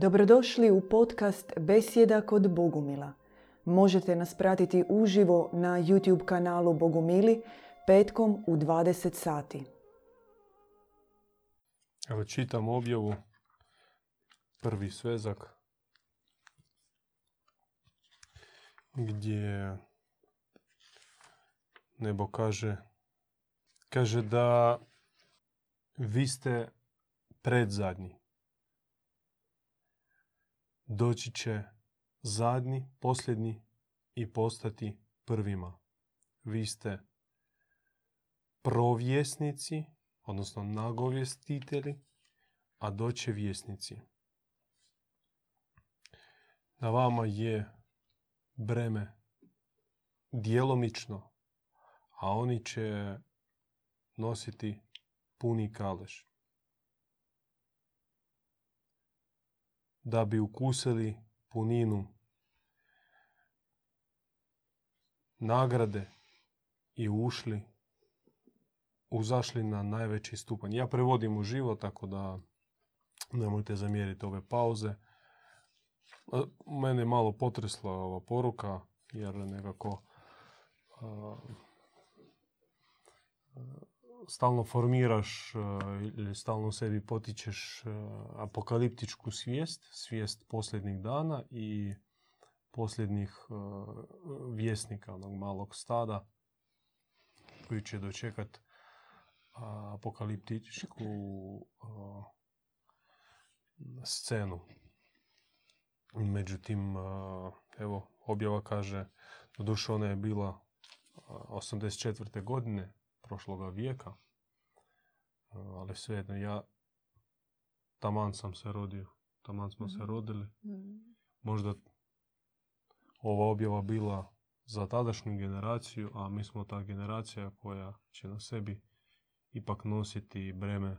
Dobrodošli u podcast Besjeda kod Bogumila. Možete nas pratiti uživo na YouTube kanalu Bogumili petkom u 20 sati. Evo čitam objavu, prvi svezak, gdje nebo kaže, kaže da vi ste predzadnji. Doći će zadnji, posljednji i postati prvima. Vi ste provjesnici, odnosno nagovjestitelji, a doće vjesnici. Na vama je breme djelomično, a oni će nositi puni kaleš. Da bi ukusili puninu nagrade i ušli, uzašli na najveći stupanj. Ja prevodim u život, tako da nemojte zamjeriti ove pauze. Mene je malo potresla ova poruka, jer nekako stalno formiraš ili stalno u sebi potičeš apokaliptičku svijest, svijest posljednjih dana i posljednjih vjesnika onog malog stada koji će dočekat apokaliptičku scenu. Međutim, evo, objava kaže, doduše ona je bila 84. godine prošloga vijeka, ali svejedno, ja taman sam se rodio, taman smo se rodili. Možda ova objava bila za tadašnju generaciju, a mi smo ta generacija koja će na sebi ipak nositi breme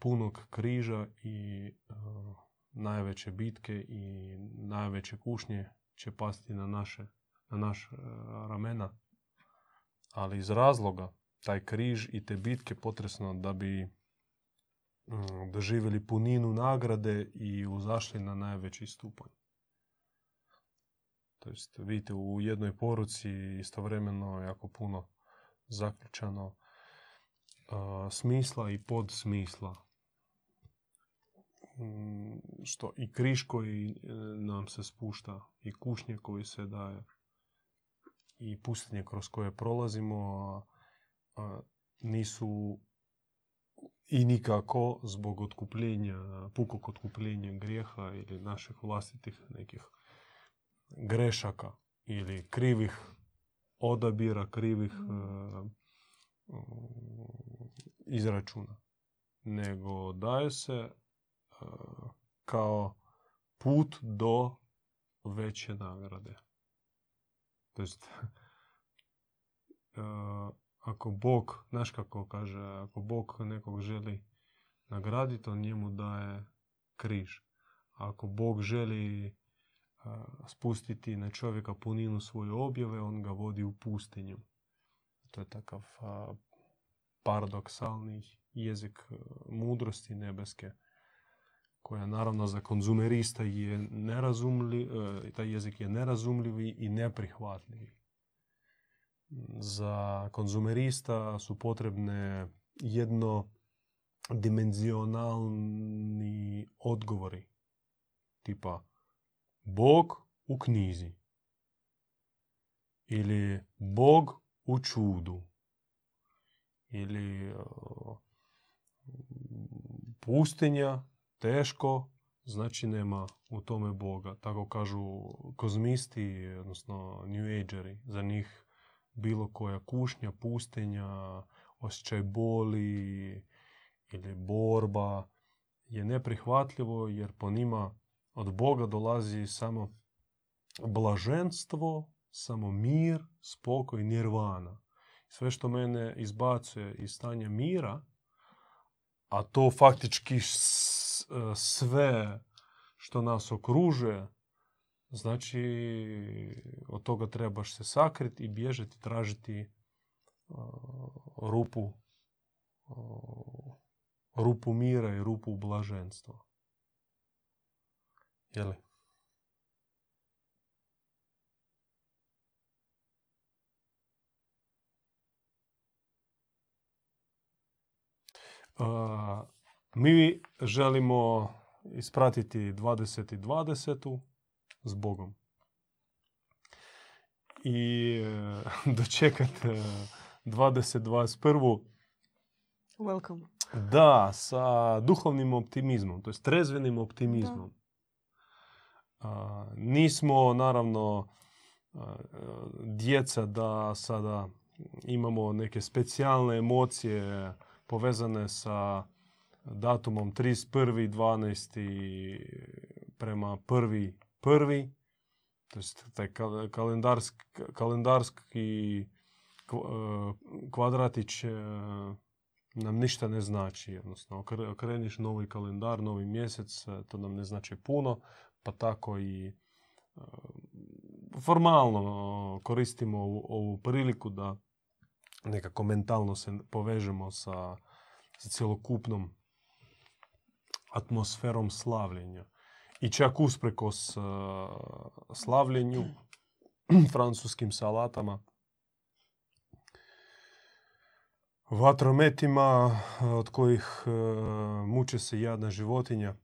punog križa i najveće bitke i najveće kušnje će pasti na naše na naš ramena. Ali iz razloga taj križ i te bitke potresno da bi doživjeli puninu nagrade i uzašli na najveći stupanj. To jest, vidite, u jednoj poruci istovremeno jako puno zaključano smisla i podsmisla. Što i križ koji e, nam se spušta i kušnje koji se daje i pustinje kroz koje prolazimo nisu i nikako zbog otkupljenja, pukog otkupljenja grijeha ili naših vlastitih nekih grešaka ili krivih odabira, krivih mm. izračuna. Nego daje se kao put do veće nagrade. To jest, ako Bog, znaš kako kaže, ako Bog nekog želi nagraditi, on njemu daje križ. ako Bog želi spustiti na čovjeka puninu svoje objave, on ga vodi u pustinju. To je takav paradoksalni jezik mudrosti nebeske koja naravno za konzumerista je nerazumljiv, e, taj jezik je nerazumljivi i neprihvatljivi. Za konzumerista su potrebne jednodimenzionalni odgovori. Tipa Bog u knjizi. Ili Bog u čudu. Ili pustinja teško, znači nema u tome Boga. Tako kažu kozmisti, odnosno New Ageri. Za njih bilo koja kušnja, pustinja, osjećaj boli ili borba je neprihvatljivo jer po njima od Boga dolazi samo blaženstvo, samo mir, spokoj, nirvana. Sve što mene izbacuje iz stanja mira, a to faktički sve što nas okružuje, znači od toga trebaš se sakriti i bježati, tražiti rupu, rupu mira i rupu blaženstva. Je li? Mi želimo ispratiti 2020. s Bogom. I e, dočekati 2021. Welcome. Da, sa duhovnim optimizmom, to je trezvenim optimizmom. nismo, naravno, djeca da sada imamo neke specijalne emocije povezane sa datumom 31.12. prema 1.1. To jest taj kalendarski, kalendarski e, kvadratić e, nam ništa ne znači. Jednostavno, kreniš novi kalendar, novi mjesec, e, to nam ne znači puno, pa tako i formalno koristimo ovu priliku da nekako mentalno se povežemo sa, sa atmosferom slavljenja. I čak usprekos uh, slavljenju, francuskim salatama, vatrometima od kojih uh, muče se jadna životinja,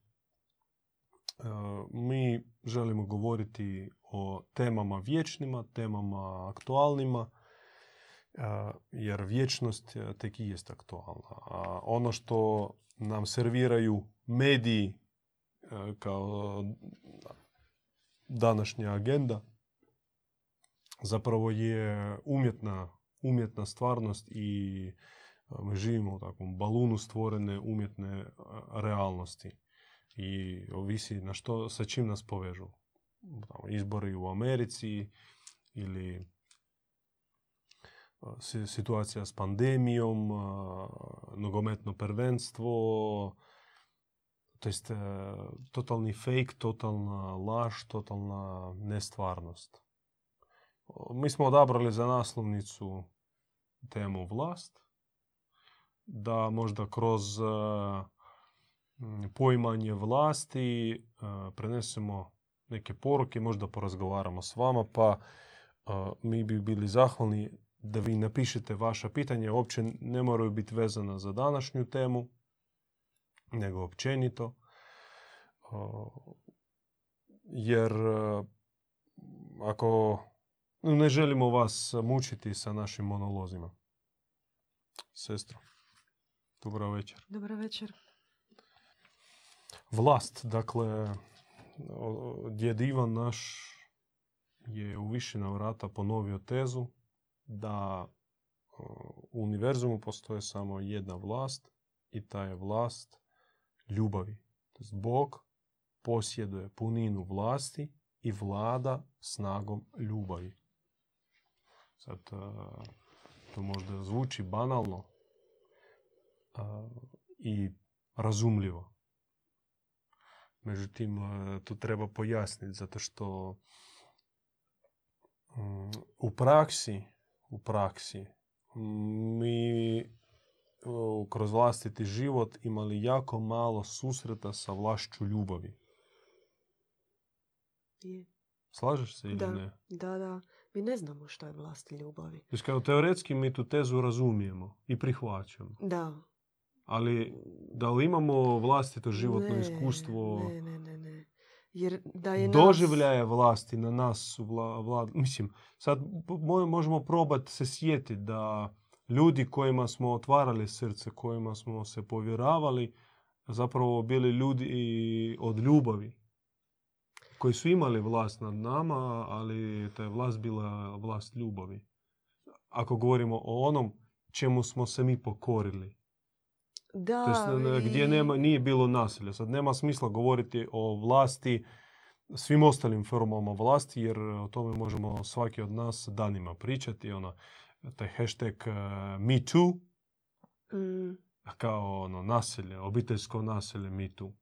mi želimo govoriti o temama vječnima, temama aktualnima, jer vječnost tek i jest aktualna. A ono što nam serviraju mediji kao današnja agenda zapravo je umjetna, umjetna stvarnost i mi živimo u takvom balunu stvorene umjetne realnosti. I ovisi na što, sa čim nas povežu. Izbori u Americi ili situacija s pandemijom, nogometno prvenstvo, to jest totalni fake, totalna laž, totalna nestvarnost. Mi smo odabrali za naslovnicu temu vlast, da možda kroz poimanje vlasti prenesemo neke poruke, možda porazgovaramo s vama, pa mi bi bili zahvalni da vi napišete vaša pitanja. Uopće ne moraju biti vezana za današnju temu, nego općenito. Jer ako ne želimo vas mučiti sa našim monolozima. Sestro, dobro večer. Dobro večer. Vlast, dakle, djed Ivan naš je u više navrata ponovio tezu da u univerzumu postoje samo jedna vlast i ta je vlast ljubavi. Bog posjeduje puninu vlasti i vlada snagom ljubavi. Sad, to možda zvuči banalno i razumljivo. Međutim, to treba pojasniti zato što mm, u praksi u praksi. Mi kroz vlastiti život imali jako malo susreta sa vlašću ljubavi. Je. Slažeš se ili da, ne? Da, da. Mi ne znamo što je vlast ljubavi. Znači, kao teoretski mi tu tezu razumijemo i prihvaćamo. Da. Ali da li imamo vlastito životno ne, iskustvo? Ne, ne, ne, ne. Jer da je doživljaje vlasti na nas su vla, Mislim, sad možemo probati se sjetiti da ljudi kojima smo otvarali srce, kojima smo se povjeravali, zapravo bili ljudi od ljubavi. Koji su imali vlast nad nama, ali ta je vlast bila vlast ljubavi. Ako govorimo o onom čemu smo se mi pokorili. Da, to gdje nema, nije bilo nasilja. Sad nema smisla govoriti o vlasti, svim ostalim formama vlasti, jer o tome možemo svaki od nas danima pričati. Ona, taj hashtag uh, MeToo, mm. kao ono, nasilje, obiteljsko nasilje MeToo.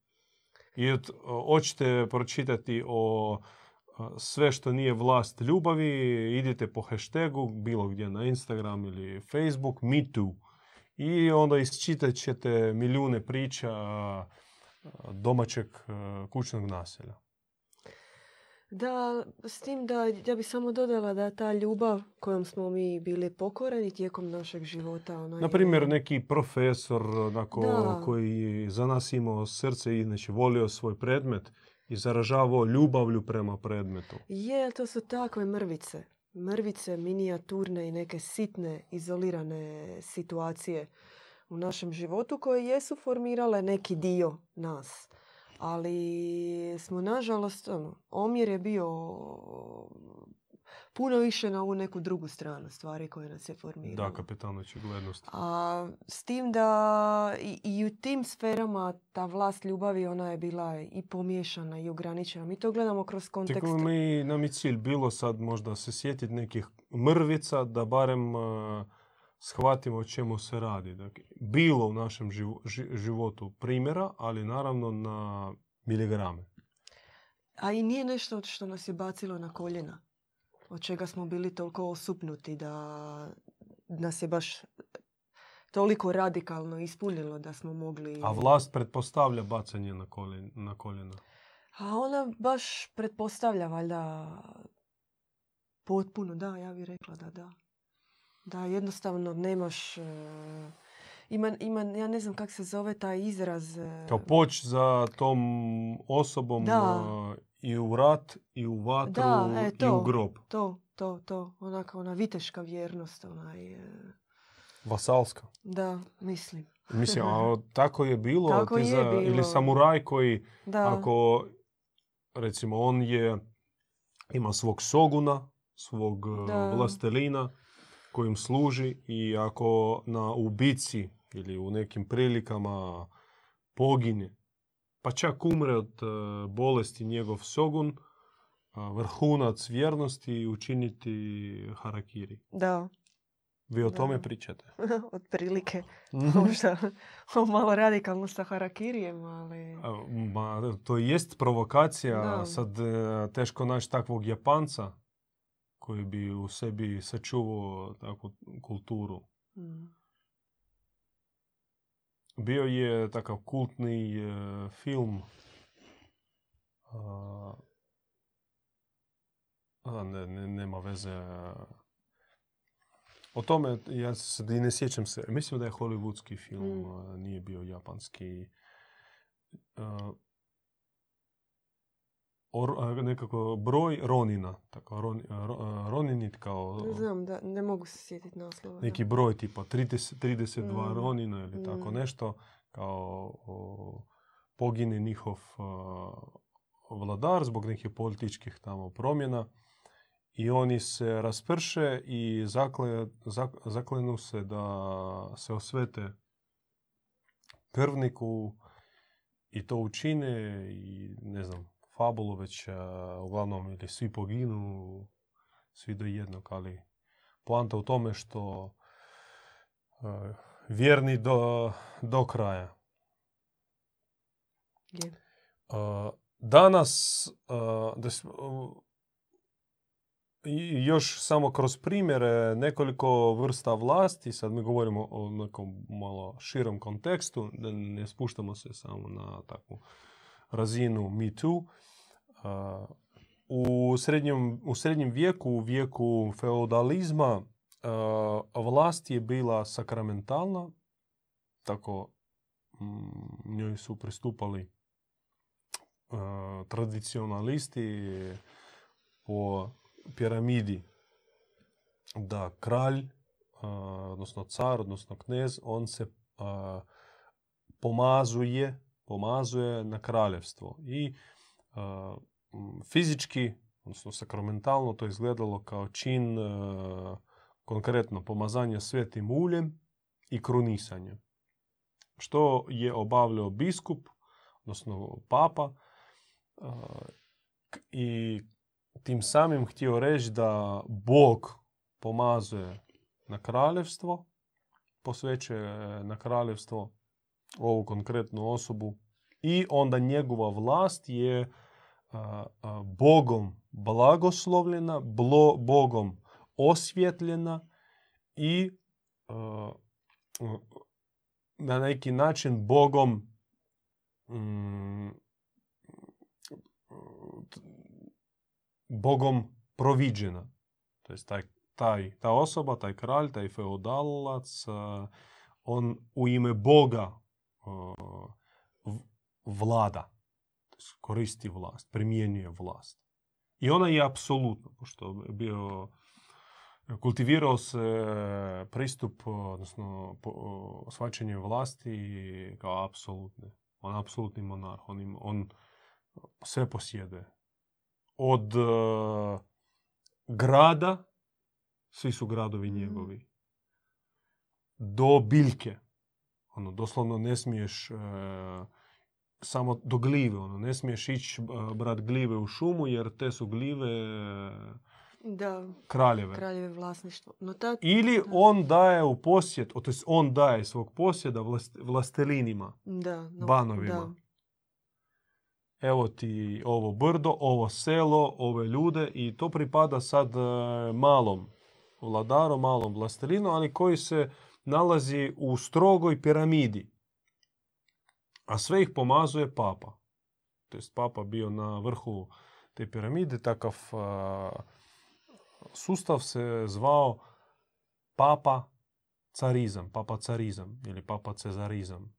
I od, hoćete pročitati o sve što nije vlast ljubavi, idite po hashtagu, bilo gdje na Instagram ili Facebook, MeToo i onda isčitat ćete milijune priča domaćeg kućnog naselja. Da, s tim da ja bih samo dodala da ta ljubav kojom smo mi bili pokoreni tijekom našeg života. Ona Na primjer, neki profesor onako, Da. koji za nas imao srce i znači, volio svoj predmet i zaražavao ljubavlju prema predmetu. Je, to su takve mrvice. Mrvice, minijaturne i neke sitne, izolirane situacije u našem životu koje jesu formirale neki dio nas. Ali smo, nažalost, ono, omjer je bio puno više na ovu neku drugu stranu stvari koje nas je formiralo. Da, kapitan očiglednost. A s tim da i, i u tim sferama ta vlast ljubavi ona je bila i pomiješana i ograničena. Mi to gledamo kroz kontekst. Tako mi nam je cilj bilo sad možda se sjetiti nekih mrvica da barem uh, shvatimo o čemu se radi. Dakle, bilo u našem živo- ži- životu primjera, ali naravno na miligrame. A i nije nešto što nas je bacilo na koljena. Od čega smo bili toliko osupnuti da nas je baš toliko radikalno ispunilo da smo mogli... A vlast pretpostavlja bacanje na, koljen, na koljena. A ona baš pretpostavlja valjda potpuno, da, ja bih rekla da da. Da jednostavno nemaš... e, Ima, ima, ja ne znam kak se zove taj izraz. e, Kao poć za tom osobom Da. uh, i u rat, i u vatru, Da, e, i u to. grob. To, to, to. Onaka ona viteška vjernost. Onaj, e, Vasalska. da, mislim. Mislim, a tako je bilo, Tako ti je za, ili bilo. samuraj koji Da, ako recimo on je ima svog soguna, svog uh, Da. vlastelina kojim služi i ako na ubici ili u nekim prilikama pogine, pa čak umre od uh, bolesti njegov sogun, uh, vrhunac vjernosti učiniti harakiri. da. Vi o Da. tome pričate. Otprilike. Možda malo radikalno sa harakirijem, ali... Ma, to jest provokacija. Da. Sad e, teško naći takvog Japanca koji bi u sebi sačuvao takvu kulturu. Mm. Bio je takav kultni e, film a, a, ne, ne, nema veze. O tome ja se i ne sjećam se. Mislim da je hollywoodski film, Mm. a, nije bio japanski. Or- a, nekako broj Ronina. Tako, Ron, Ro- a, Roninit kao Ne znam, da, ne mogu se sjetiti naslova. da. neki broj tipa 30, 32 Mm. Ronina ili tako Mm. nešto. Kao o, pogine njihov a, vladar zbog nekih političkih tamo promjena. I oni se rasprše i zakle, zak- zaklenu se da se osvete krvniku i to učine i ne znam, fabulu već a, uglavnom ili svi poginu, svi do jednog, ali poanta u tome što a, vjerni do, do kraja. Je. A, danas a, da i još samo kroz primjere nekoliko vrsta vlasti, sad mi govorimo o nekom malo širom kontekstu, da ne spuštamo se samo na takvu razinu Me Too. U srednjem, u srednjem vijeku, u vijeku feudalizma, a, vlast je bila sakramentalna, tako mm, njoj su pristupali a, tradicionalisti po piramidi da kralj, odnosno car, odnosno knez, on se pomazuje, pomazuje na kraljevstvo. I fizički, odnosno sakramentalno, to izgledalo kao čin konkretno pomazanja svetim uljem i krunisanja. Što je obavljao biskup, odnosno papa, i tim samim htio reći da Bog pomazuje na kraljevstvo, posvećuje na kraljevstvo ovu konkretnu osobu i onda njegova vlast je a, a, Bogom blagoslovljena, blo, Bogom osvjetljena i a, a, na neki način Bogom mm, Bogom proviđena. To jest taj, taj, ta osoba, taj kralj, taj feudalac, a, on u ime Boga vlada. To jest koristi vlast, primjenjuje vlast. I ona je apsolutno, pošto je bio kultivirao se pristup, odnosno shvaćanje vlasti kao apsolutne. On je apsolutni monarh. On, ima- on sve posjeduje. Od e, grada, svi su gradovi Mhm. njegovi, do biljke. Ono, doslovno ne smiješ e, samo do gljive. Ono, ne smiješ ići e, brat gljive u šumu jer te su gljive e, Da, kraljeve. kraljeve vlasništvo. No ta, Ili Da. on daje u posjed, to jest on daje svog posjeda vlast, vlastelinima, da, no, banovima. da. Evo ti ovo brdo, ovo selo, ove ljude i to pripada sad e, malom vladaru, malom vlastelinu, ali koji se nalazi u strogoj piramidi. A sve ih pomazuje papa. To jest papa bio na vrhu te piramide, takav sustav se zvao papa carizam, papa carizam ili papa cezarizam.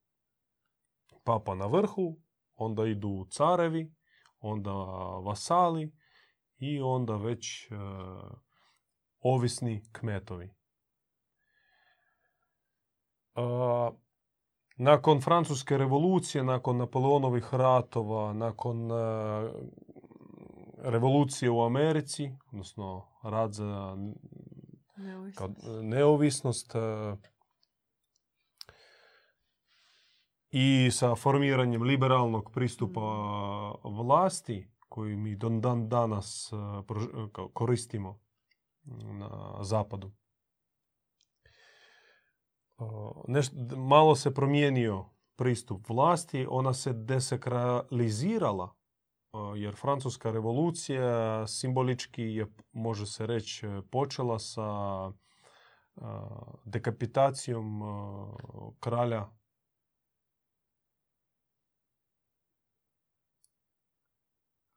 Papa na vrhu, onda idu carevi, onda vasali i onda već e, ovisni kmetovi. Nakon Francuske revolucije, nakon Napoleonovih ratova, nakon e, revolucije u Americi, odnosno rad za Neovisnost. neovisnost e, i sa formiranjem liberalnog pristupa vlasti koji mi dan danas e, koristimo na zapadu. Neš- malo se promijenio pristup vlasti, ona se desakralizirala e, jer francuska revolucija simbolički je, može se reći, počela sa dekapitacijom kralja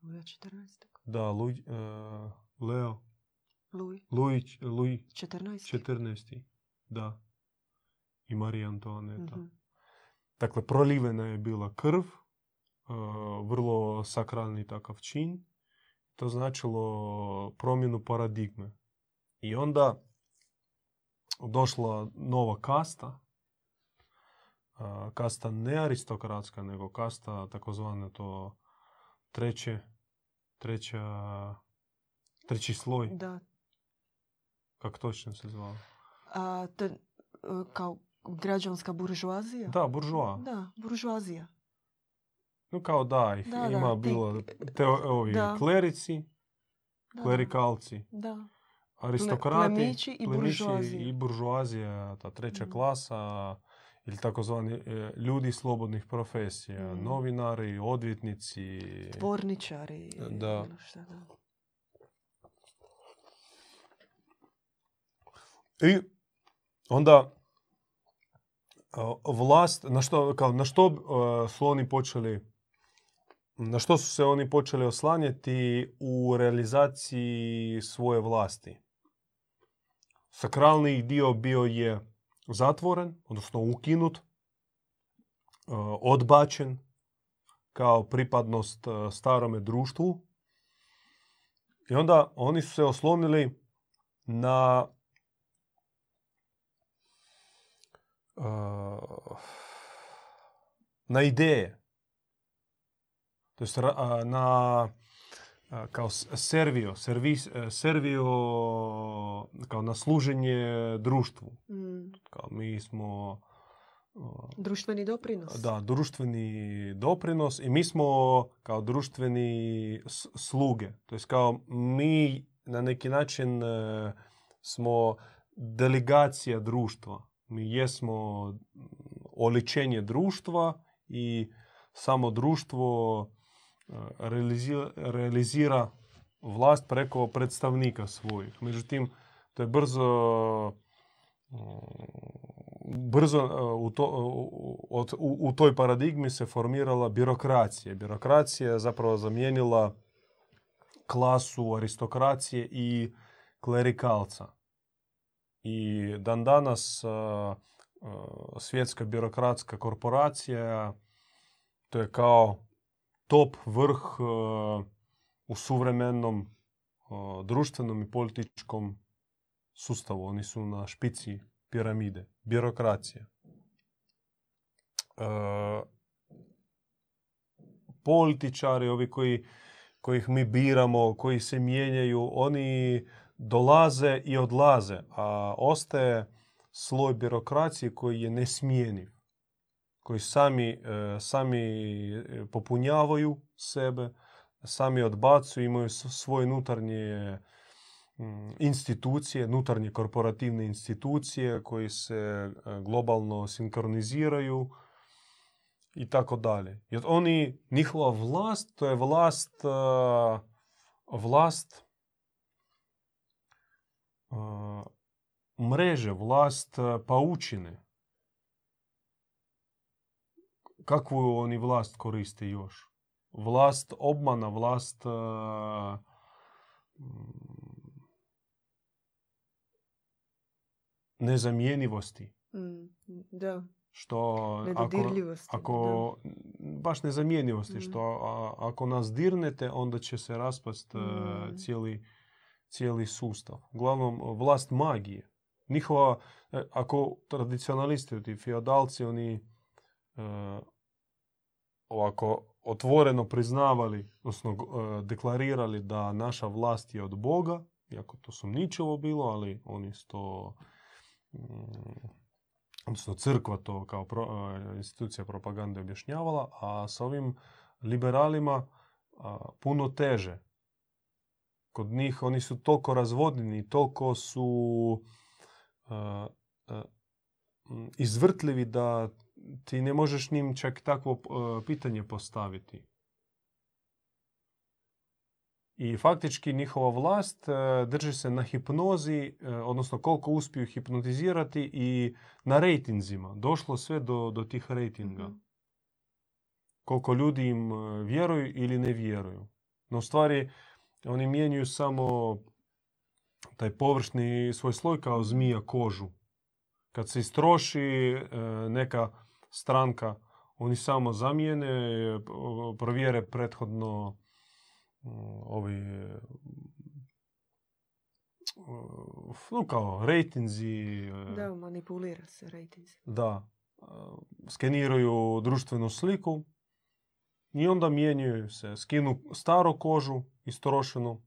Luja 14. da, Luj, e, Leo, Luj Luj, Luj 14. 14. Da. I Marija Antoaneta. Mhm. Dakle, prolivena je bila krv, e, vrlo sakralni takav čin. To značilo promjenu paradigme. I onda došla nova kasta, a, kasta ne aristokratska, nego kasta takozvane to treće, treća, treći sloj, Da. kako točno se zvao? A, to, e, kao građanska buržuazija? Da, buržoa. Da, buržuazija. No kao da, ih Da, ima da, bilo te, ovi da. klerici, Da, klerikalci, Da. aristokrati, plemići i buržoazija, ta treća Mhm. klasa ili takozvani e, ljudi slobodnih profesija, Mhm. novinari, odvjetnici. Tvorničari. Da. bilo šta, da. I onda vlast, na što, kao, na što a, su oni počeli, na što su se oni počeli oslanjati u realizaciji svoje vlasti? Sakralni dio bio je zatvoren, odnosno ukinut, a, odbačen kao pripadnost starome društvu. I onda oni su se oslonili na uh, na ideje. To jest na kao servio, servis, servio kao na služenje društvu. Mm. Kao mi smo Društveni doprinos. da, društveni doprinos i mi smo kao društveni sluge. To jest kao mi na neki način smo delegacija društva. Mi jesmo mm, oličenje društva i samo društvo e, realizi- realizira vlast preko predstavnika svojih. Međutim, to je brzo mm, brzo e, u, to, u, u toj paradigmi se formirala birokracija. Birokracija je zapravo zamijenila klasu aristokracije i klerikalca. I dan danas svjetska birokratska korporacija to je kao top vrh u suvremenom društvenom i političkom sustavu. Oni su na špici piramide, birokracije. Političari, ovi koji, kojih mi biramo, koji se mijenjaju, oni dolaze i odlaze, a ostaje sloj birokracije koji je nesmijeniv, koji sami, e, sami popunjavaju sebe, sami odbacuju, imaju svoje unutarnje mm, institucije, unutarnje korporativne institucije koji se e, globalno sinkroniziraju i tako dalje. Jer oni, njihova vlast, to je vlast, e, vlast mreže, vlast paučine. Kakvu oni vlast koriste još? Vlast obmana, vlast nezamjenivosti. Mm, da. Što ako, ako baš nezamjenivosti, što mm. ako nas dirnete, onda će se raspast mm. cijeli cijeli sustav. Uglavnom, vlast magije. Njihova, e, ako tradicionalisti, ti feodalci, oni e, ovako otvoreno priznavali, odnosno e, deklarirali da naša vlast je od Boga, iako to sumničivo bilo, ali oni su to, mm, odnosno crkva to kao institucija propagande objašnjavala, a s ovim liberalima puno teže kod njih oni su toliko razvodnjeni, toliko su uh, uh, izvrtljivi da ti ne možeš njim čak takvo uh, pitanje postaviti. I faktički njihova vlast drži se na hipnozi, odnosno koliko uspiju hipnotizirati i na rejtinzima. Došlo sve do, do tih rejtinga. mm Koliko ljudi im vjeruju ili ne vjeruju. No u stvari, oni mijenjaju samo taj površni svoj sloj kao zmija kožu. Kad se istroši e, neka stranka, oni samo zamijene, provjere prethodno mm, ovi no kao rejtinzi. E, da, manipulira se rejtinzi. Da. E, skeniraju društvenu sliku i onda mijenjaju se. Skinu staru kožu, istrošenu,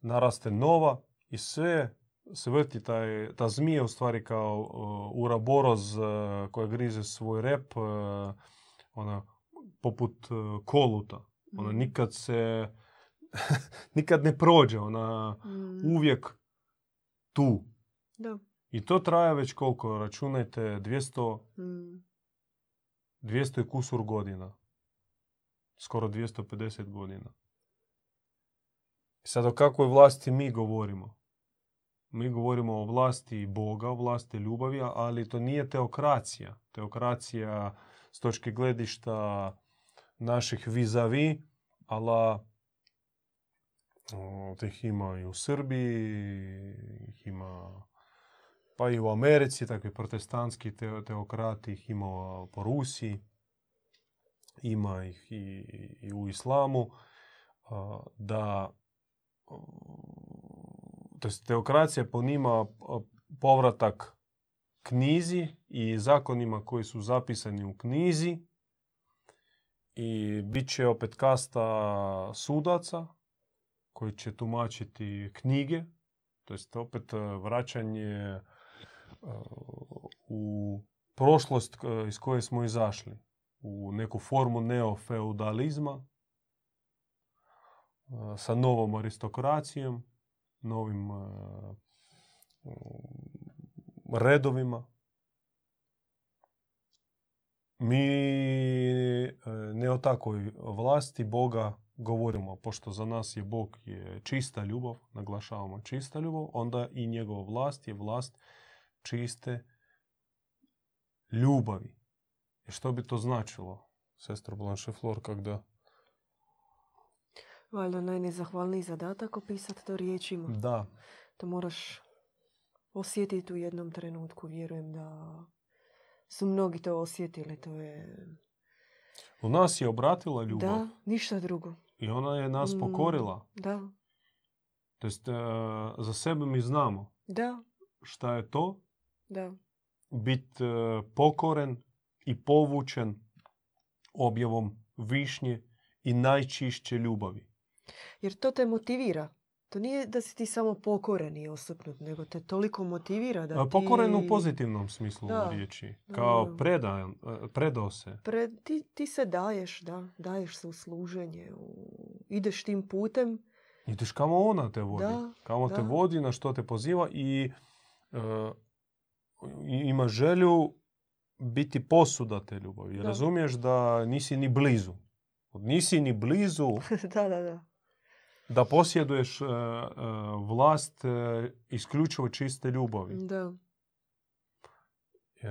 naraste nova i sve se vrti taj, ta zmija u stvari kao uh, uraboroz uh, koja grize svoj rep, uh, ona poput uh, koluta. Ona mhm. nikad se nikad ne prođe, ona mm. uvijek tu. Da. I to traje već koliko, računajte, 200, mm. 200 i kusur godina skoro 250 godina. Sad o kakvoj vlasti mi govorimo? Mi govorimo o vlasti Boga, o vlasti ljubavi, ali to nije teokracija. Teokracija s točke gledišta naših vizavi, ali tih ima i u Srbiji, ih ima pa i u Americi, takvi protestantski teokrati, ih ima po Rusiji ima ih i, i u islamu, da to teokracija ponima povratak knjizi i zakonima koji su zapisani u knjizi i bit će opet kasta sudaca koji će tumačiti knjige, to jest opet vraćanje u prošlost iz koje smo izašli u neku formu neofeudalizma sa novom aristokracijom, novim redovima. Mi ne o takvoj vlasti Boga govorimo, pošto za nas je Bog je čista ljubav, naglašavamo čista ljubav, onda i njegova vlast je vlast čiste ljubavi. I što bi to značilo, sestra Blanche Flor, kada... Valjda najnezahvalniji zadatak opisati to riječima. Da. To moraš osjetiti u jednom trenutku. Vjerujem da su mnogi to osjetili. To je... U nas je obratila ljubav Da, ništa drugo. i ona je nas Mm. pokorila. Da, To jest, za sebe mi znamo da, šta je to da. biti pokoren i povučen objavom višnje i najčišće ljubavi. Jer to te motivira. To nije da si ti samo pokoren i osupnut, nego te toliko motivira da A ti... Pokoren u pozitivnom smislu Da. riječi. Kao da. predan, e, predao se. Pre, ti, ti se daješ, da, daješ se u služenje, u, ideš tim putem. Ideš kamo ona te vodi. Da, kamo te vodi, na što te poziva i e, i- ima želju biti posuda te ljubavi. Da. Razumiješ da nisi ni blizu. Nisi ni blizu da, da, da. da posjeduješ e, vlast e, isključivo čiste ljubavi. Da,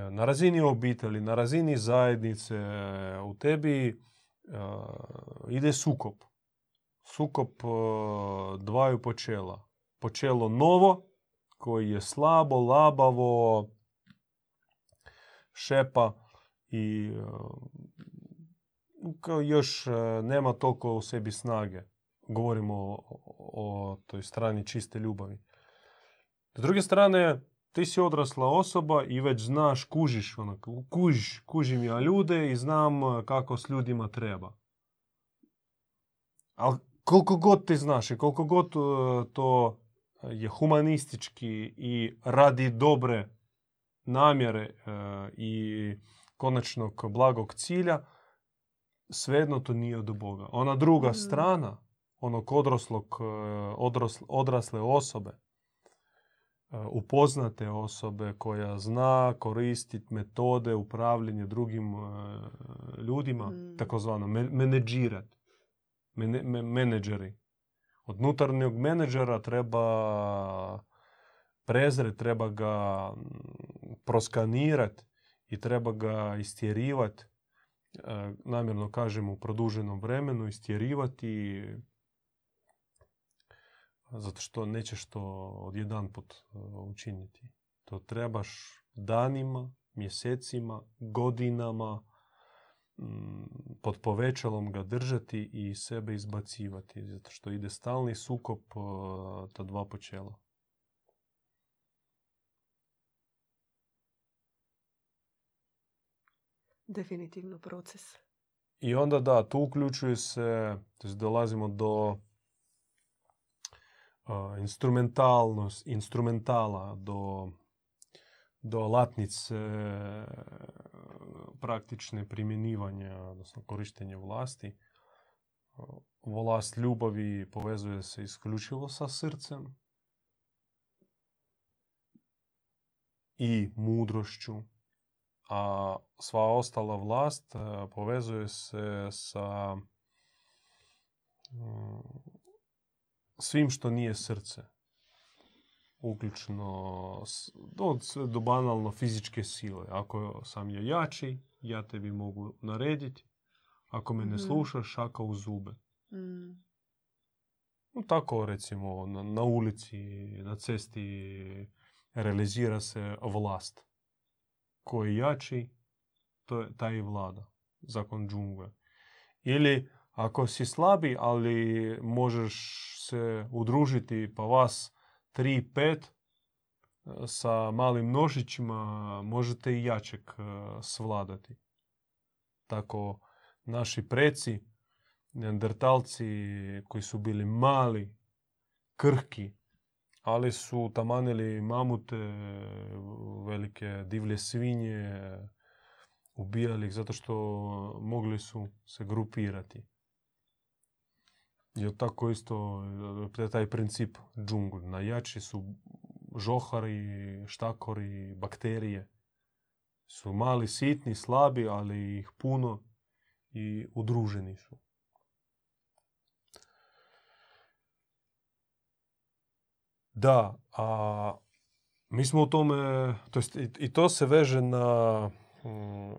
Na razini obitelji, na razini zajednice, u tebi ide sukop. Sukop dvaju počela. Počelo novo, koji je slabo, labavo, šepa i e, još e, nema toliko u sebi snage. Govorimo o, toj strani čiste ljubavi. S druge strane, ti si odrasla osoba i već znaš, kužiš, ono, kužiš, kužim ja ljude i znam e, kako s ljudima treba. Ali koliko god ti znaš i koliko god to je humanistički i radi dobre namjere e, i konačnog blagog cilja, svejedno to nije od Boga. Ona druga Mhm. strana, onog odraslog, e, odras- odrasle osobe, e, upoznate osobe koja zna koristiti metode upravljanja drugim ljudima, Mm. takozvano me- menedžirat, mene, me- menedžeri. Od unutarnjeg menedžera treba prezret, treba ga mm, proskanirat i treba ga istjerivat, e, namjerno kažem u produženom vremenu, istjerivati zato što nećeš to odjedanput e, učiniti. To trebaš danima, mjesecima, godinama mm, pod povećalom ga držati i sebe izbacivati, zato što ide stalni sukop e, ta dva počela. Definitivno proces. I onda da, tu uključuje se, to dolazimo do a, instrumentalnost, instrumentala, do, do alatnice praktične primjenjivanja, odnosno korištenja vlasti. Vlast ljubavi povezuje se isključivo sa srcem i mudrošću, a sva ostala vlast e, povezuje se sa mm, svim što nije srce. Uključno do, do banalno fizičke sile. Ako sam ja jači, ja tebi mogu narediti. Ako me ne Mhm. slušaš, šaka u zube. Mm. No, tako recimo na, na ulici, na cesti realizira se vlast. Ko je jači, to je, taj vlada. Zakon džungle. Ili ako si slabi, ali možeš se udružiti pa vas 3-5 sa malim nožićima, možete i jačeg e, svladati. Tako naši preci, neandertalci koji su bili mali, krhki, ali su tamanili mamute, velike divlje svinje, ubijali ih zato što mogli su se grupirati. I tako isto e, taj princip džungl. Najjači su žohari, štakori, bakterije. Su mali, sitni, slabi, ali ih puno i udruženi su. Da, a mi smo u tome, to jest i, to se veže na mm,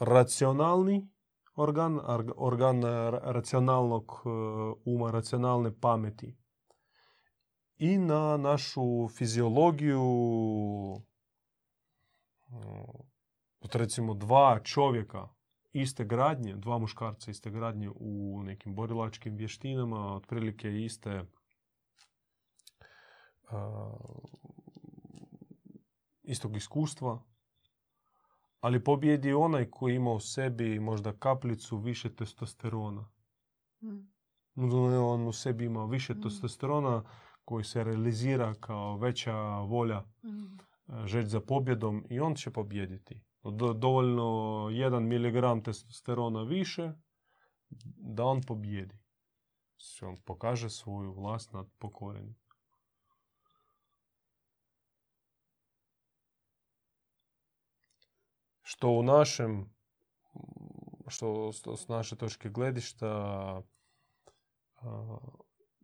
racionalni organ, organ ra- racionalnog e, uma, racionalne pameti. I na našu fiziologiju e, recimo dva čovjeka iste gradnje, dva muškarca iste gradnje u nekim borilačkim vještinama, otprilike iste istog iskustva, ali pobjedi onaj koji ima u sebi možda kaplicu više testosterona. Mm. On u sebi ima više Mm. testosterona koji se realizira kao veća volja Mm. e, želj za pobjedom i on će pobjediti. Do, dovoljno 1 miligram testosterona više da on pobjedi. On pokaže svoju vlast nad pokorenim. Što u našem, što s- naše točke gledišta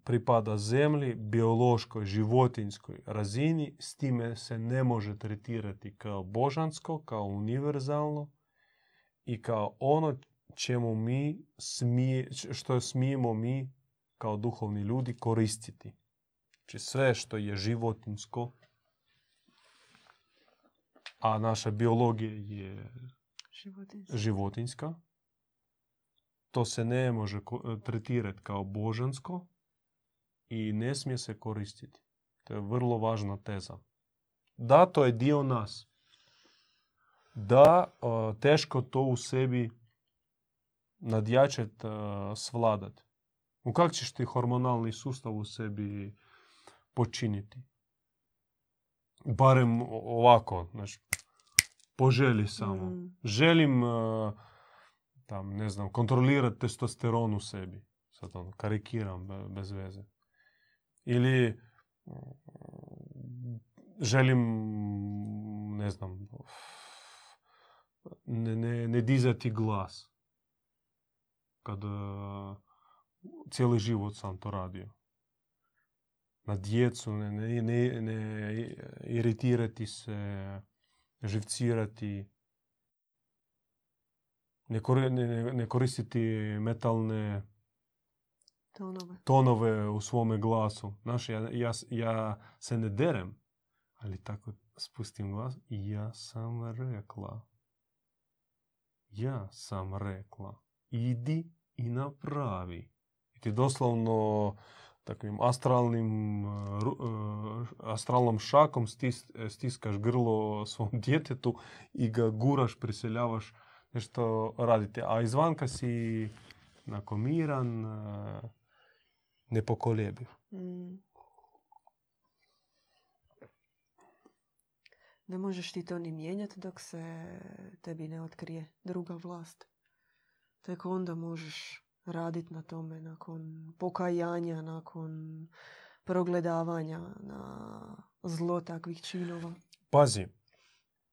pripada zemlji, biološkoj, životinjskoj razini, s time se ne može tretirati kao božansko, kao univerzalno i kao ono čemu mi smije, što smijemo mi kao duhovni ljudi koristiti. Znači sve što je životinsko, a naša biologija je Životinjski. životinjska, to se ne može ko- tretirati kao božansko i ne smije se koristiti. To je vrlo važna teza. Da, to je dio nas. Da, a, teško to u sebi nadjačet, a, svladat. U kak ćeš ti hormonalni sustav u sebi počiniti? Barem ovako, znaš, po želji samo. Mm. Želim, a, tam, ne znam, kontrolirati testosteron u sebi. Sad ono, karikiram be- bez veze. Ili mm, želim, ne znam, ne, ne, ne dizati glas. Kad e, cijeli život sam to radio. Na djecu, ne, ne, ne, ne iritirati se, živcirati. Ne, kori- ne, ne- koristiti metalne Tonove. tonove u svome glasu. Znaš, ja, ja, ja se ne derem, ali tako spustim glas i ja sam rekla. Ja sam rekla. Idi i napravi. I ti doslovno takvim astralnim, ru- uh, astralnom šakom stis, stiskaš grlo svom djetetu i ga guraš, priseljavaš nešto raditi. A izvanka si onako miran, uh, nepokoljebiv. Mm. Ne možeš ti to ni mijenjati dok se tebi ne otkrije druga vlast. Tek onda možeš raditi na tome nakon pokajanja, nakon progledavanja na zlo takvih činova. Pazi,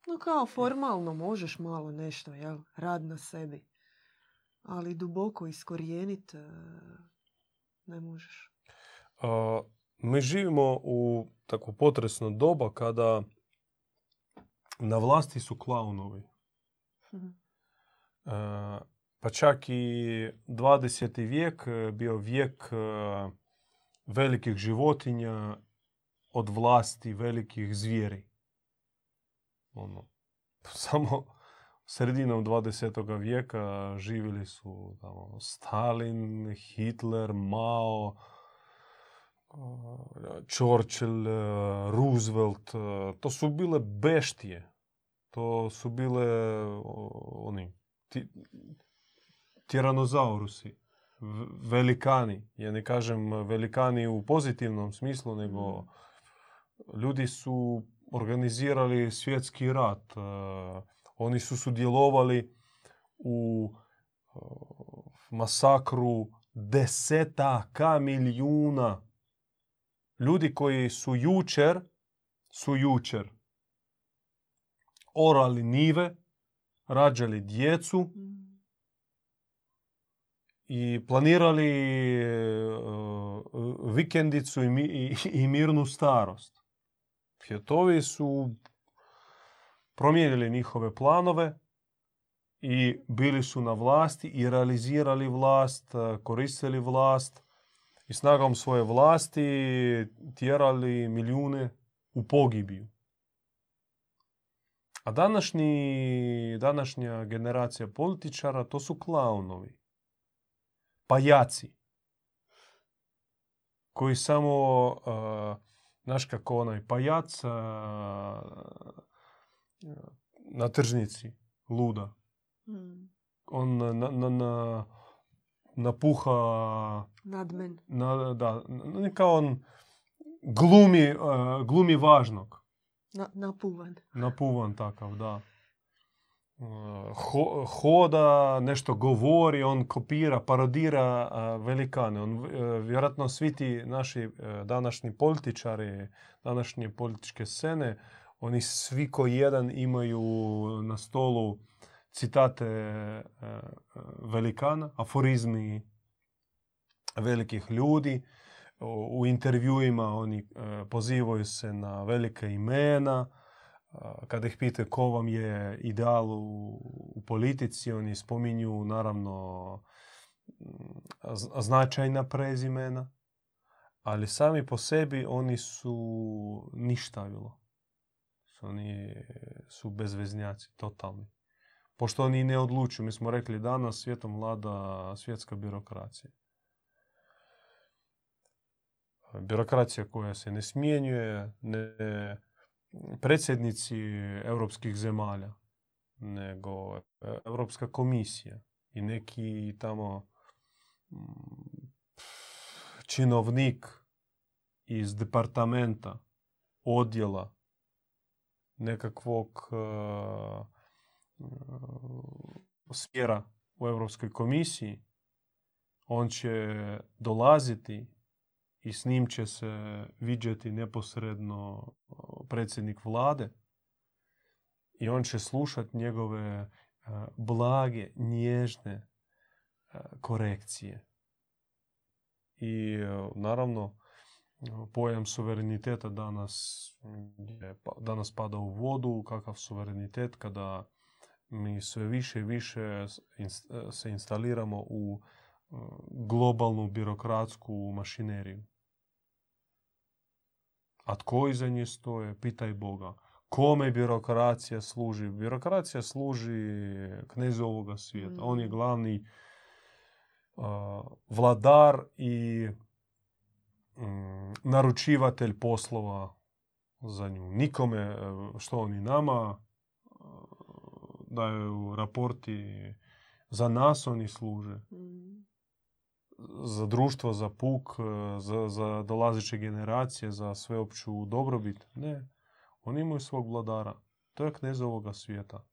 No kao formalno možeš malo nešto, jel? Rad na sebi. Ali duboko iskorijenit e, ne možeš. a, mi živimo u takvo potresno doba kada na vlasti su klaunovi. Mhm. E, pa čak i 20. vijek e, bio vijek e, velikih životinja od vlasti velikih zvijeri. Ono, samo sredinom 20. vijeka živjeli su tamo, Stalin, Hitler, Mao, e, Churchill, Roosevelt. To su bile beštije. To su bile oni ti, tiranozaurusi, velikani. Ja ne kažem velikani u pozitivnom smislu, nego ljudi su organizirali svjetski rat. e, Oni su sudjelovali u e, masakru desetaka milijuna ljudi koji su jučer, su jučer orali nive, rađali djecu Mm. I planirali e, vikendicu i, mi- i, i mirnu starost. Hetovi su promijenili njihove planove i bili su na vlasti i realizirali vlast, e, koristili vlast i snagom svoje vlasti tjerali milijune u pogibiju. A današnji, današnja generacija političara to su klaunovi, pajaci, koji samo, uh, znaš kako onaj pajac uh, na tržnici, luda. Mm. On na, na, na, napuha... Nadmen. Na, da, n- kao on glumi, uh, glumi važnog. Na, napuvan. Napuvan takav, da. Ho- hoda, nešto govori, on kopira, parodira velikane. On, uh, vjerojatno svi ti naši uh, današnji političari, današnje političke scene, oni svi ko jedan imaju na stolu citate uh, velikana, aforizmi velikih ljudi. U intervjuima oni e, pozivaju se na velika imena. Kada ih pitaju ko vam je ideal u, u politici, oni spominju naravno značajna prezimena, ali sami po sebi oni su ništavilo. Oni su bezveznjaci, totalni. Pošto oni ne odlučuju. Mi smo rekli danas svijetom vlada svjetska birokracija birokracija koja se ne smjenjuje, ne predsjednici europskih zemalja, nego Europska komisija i neki tamo mm, činovnik iz departamenta, odjela nekakvog uh, smjera u Europskoj komisiji, on će dolaziti i s njim će se viđati neposredno predsjednik vlade i on će slušati njegove blage, nježne korekcije. I naravno, pojam suvereniteta danas, je, pa, danas pada u vodu, kakav suverenitet kada mi sve više i više se instaliramo u globalnu birokratsku mašineriju. A tko iza nje stoje? Pitaj Boga. Kome birokracija služi? Birokracija služi knezu ovoga svijeta. On je glavni uh, vladar i um, naručivatelj poslova za nju. Nikome, što oni nama daju raporti, za nas oni služe. Za društvo, za puk, za, za dolazeće generacije, za sveopću dobrobit. Ne. Oni imaju svog vladara. To je knez ovoga svijeta.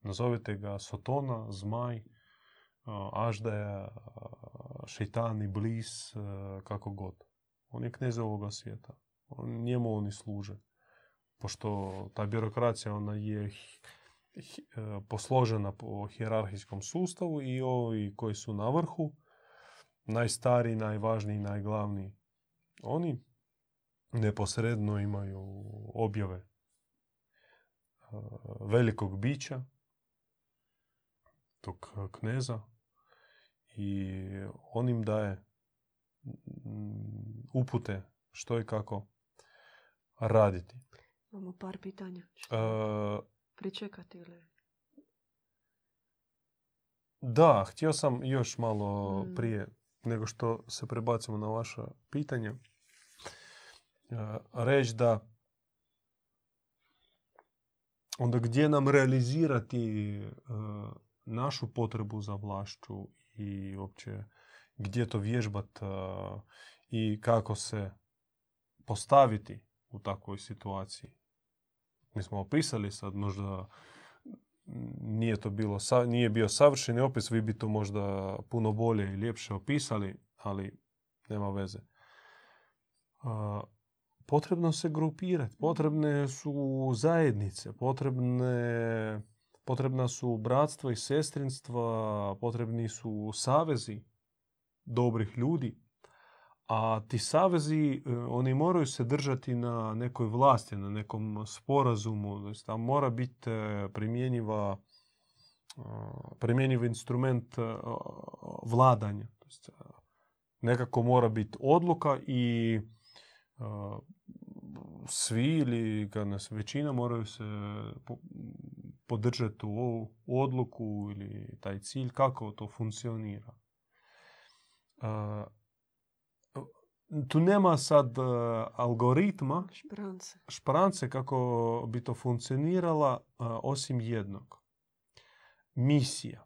Nazovite ga Sotona, Zmaj, Aždaja, Šeitan, Iblis, kako god. On je knez ovoga svijeta. On, njemu oni služe. Pošto ta birokracija ona je posložena po hijerarhijskom sustavu i ovi koji su na vrhu, najstariji, najvažniji, najglavniji, oni neposredno imaju objave velikog bića, tog kneza i on im daje upute što i kako raditi. Imamo par pitanja. Uh, Pričekati ili? Da, htio sam još malo mm. prije nego što se prebacimo na vaše pitanje reći da onda gdje nam realizirati uh, našu potrebu za vlašću i uopće gdje to vježbat uh, i kako se postaviti u takvoj situaciji. Mi smo opisali sad možda nije to bilo, nije bio savršeni opis, vi bi to možda puno bolje i ljepše opisali, ali nema veze. Potrebno se grupirati, potrebne su zajednice, potrebne, potrebna su bratstva i sestrinstva, potrebni su savezi dobrih ljudi, a ti savezi, oni moraju se držati na nekoj vlasti, na nekom sporazumu, tam mora biti primjenjiva primjenjiv instrument vladanja. Nekako mora biti odluka i svi ili nas većina moraju se podržati u ovu odluku ili taj cilj, kako to funkcionira. Tu nema sad algoritma, šprance. šprance kako bi to funkcionirala osim jednog. Misija.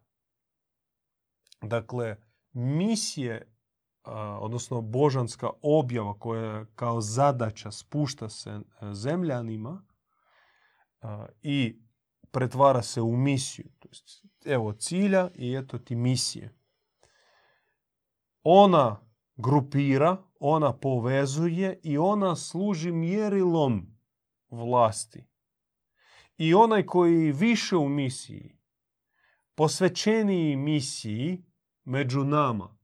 Dakle, misije odnosno božanska objava koja kao zadaća spušta se zemljanima i pretvara se u misiju. Evo cilja i eto ti misije. Ona grupira, ona povezuje i ona služi mjerilom vlasti. I onaj koji više u misiji, posvećeniji misiji među nama,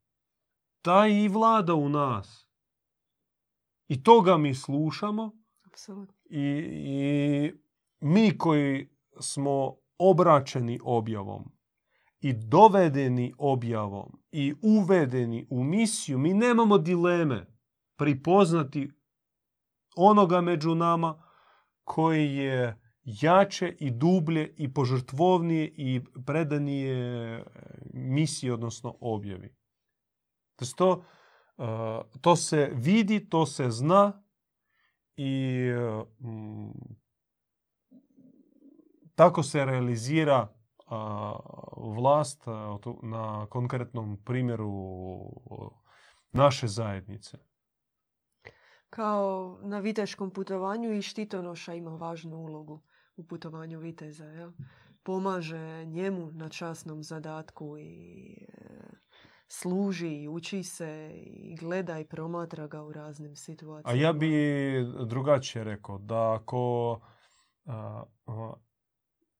taj i vlada u nas. I toga mi slušamo. I, I mi koji smo obraćeni objavom i dovedeni objavom i uvedeni u misiju, mi nemamo dileme pripoznati onoga među nama koji je jače i dublje i požrtvovnije i predanije misiji, odnosno objavi. To, to se vidi, to se zna i mm, tako se realizira vlast na konkretnom primjeru naše zajednice. Kao na viteškom putovanju i štitonoša ima važnu ulogu u putovanju viteza. Jel? Pomaže njemu na časnom zadatku i služi i uči se i gleda i promatra ga u raznim situacijama. A ja bi drugačije rekao da ako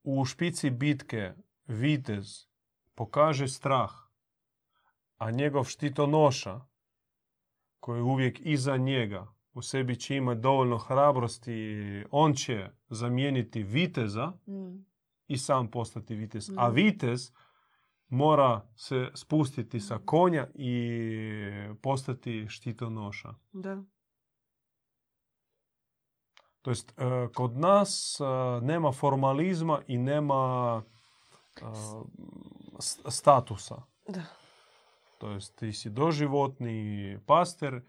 u špici bitke vitez pokaže strah, a njegov štitonoša koji je uvijek iza njega u sebi će imati dovoljno hrabrosti, on će zamijeniti viteza mm. i sam postati vitez. A mm. vitez mora se spustiti sa konja i postati štitonoša. Da. To jest, e, kod nas e, nema formalizma i nema e, statusa. Da. To jest, ti si doživotni paster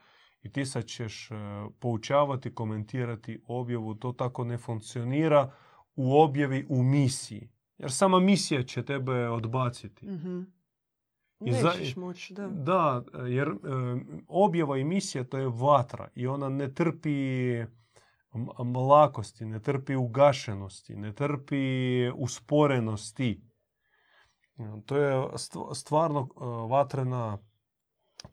i ti sad ćeš poučavati, komentirati objavu. To tako ne funkcionira u objavi u misiji. Jer sama misija će tebe odbaciti. Mm-hmm. Nećeš moći, da. Da, jer e, objava i misija to je vatra i ona ne trpi mlakosti, ne trpi ugašenosti, ne trpi usporenosti. To je stvarno e, vatrena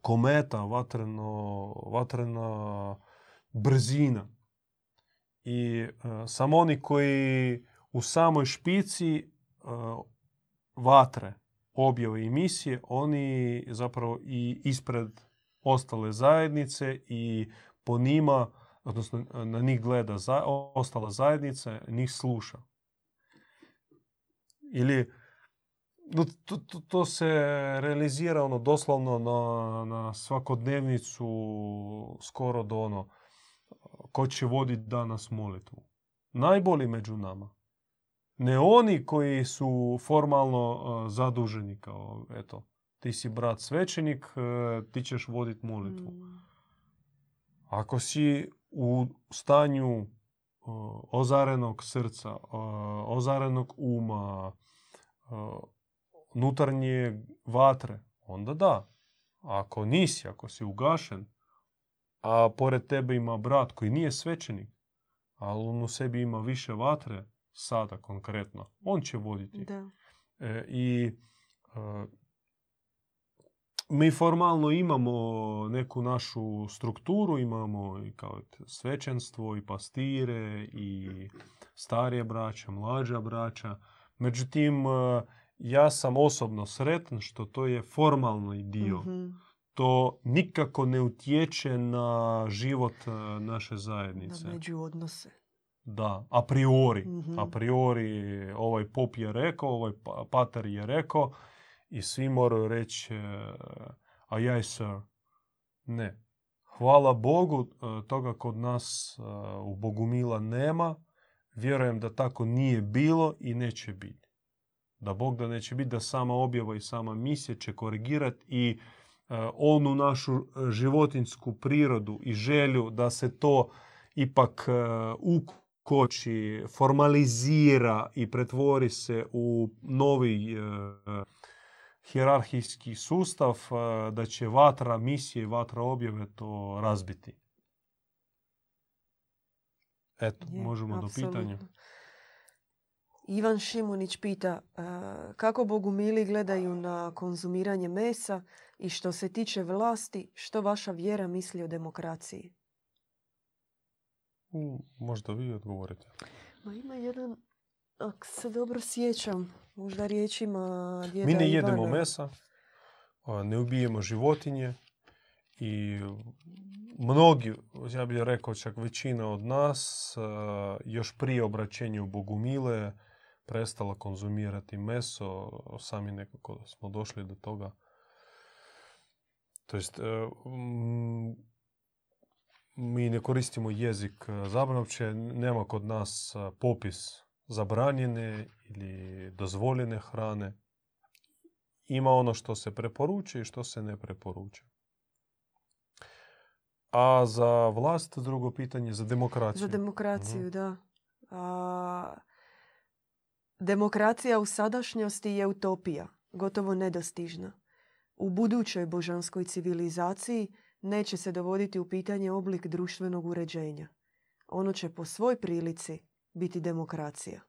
kometa, vatreno, vatrena brzina. I e, samo oni koji u samoj špici vatre objave i misije, oni zapravo i ispred ostale zajednice i po njima, odnosno na njih gleda za, ostala zajednica, njih sluša. Ili no, to, to, to, se realizira ono doslovno na, na svakodnevnicu skoro do ono ko će voditi danas molitvu. Najbolji među nama ne oni koji su formalno uh, zaduženi kao eto ti si brat svećenik, uh, ti ćeš voditi molitvu. Mm. Ako si u stanju uh, ozarenog srca, ozarenog uma, nutarnje vatre, onda da. Ako nisi, ako si ugašen, a pored tebe ima brat koji nije svećenik, ali on u sebi ima više vatre, sada konkretno, on će voditi. Da. E, I e, mi formalno imamo neku našu strukturu, imamo i kao svećenstvo i pastire i starije braća, mlađa braća. Međutim, e, ja sam osobno sretan što to je formalni dio. mm To nikako ne utječe na život naše zajednice. Na među odnose da, a priori, Mhm. a priori ovaj pop je rekao, ovaj pa- pater je rekao i svi moraju reći e, a sir. Ne. Hvala Bogu, e, toga kod nas e, u Bogumila nema. Vjerujem da tako nije bilo i neće biti. Da Bog da neće biti, da sama objava i sama misija će korigirati i onu našu životinsku prirodu i želju da se to ipak ukoči, formalizira i pretvori se u novi hijerarhijski sustav, e, da će vatra misije i vatra objave to razbiti. Eto, Je, možemo do pitanja. Ivan Šimunić pita e, kako bogumili gledaju na konzumiranje mesa i što se tiče vlasti, što vaša vjera misli o demokraciji? U, Možda vi odgovorite. Ma ima jedan, ako se dobro sjećam, možda riječima djeda Mi ne jedemo Ivana. mesa, ne ubijemo životinje i mnogi, ja bih rekao čak većina od nas, još prije obraćenja u Bogumile prestala konzumirati meso, sami nekako smo došli do toga. To jest, mi ne koristimo jezik e, zabranopće, nema kod nas e, popis zabranjene ili dozvoljene hrane. Ima ono što se preporučuje i što se ne preporuča. A za vlast, drugo pitanje, za demokraciju. Za demokraciju, Mhm. da. A, demokracija u sadašnjosti je utopija, gotovo nedostižna. U budućoj božanskoj civilizaciji neće se dovoditi u pitanje oblik društvenog uređenja. Ono će po svoj prilici biti demokracija.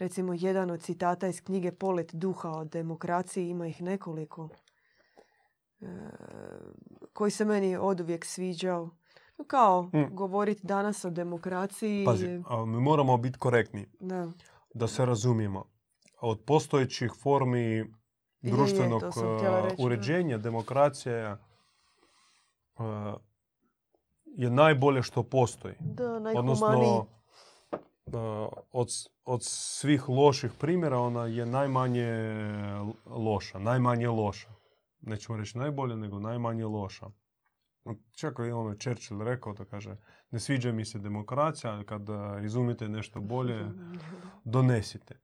Recimo, jedan od citata iz knjige Polet duha o demokraciji, ima ih nekoliko, e, koji se meni oduvijek sviđao. Kao Mm. govoriti danas o demokraciji. Pazi, je- a mi moramo biti korektni, Da. da se razumijemo. Od postojećih formi društvenog e, uređenja, demokracija je, e, je najbolje što postoji. Da, najhumaniji. Odnosno, od, s- od svih loših primjera ona je najmanje loša. Najmanje loša. Nećemo reći najbolje, nego najmanje loša. Čak je ono Churchill rekao da kaže ne sviđa mi se demokracija, ali kad e, izumite nešto bolje, donesite.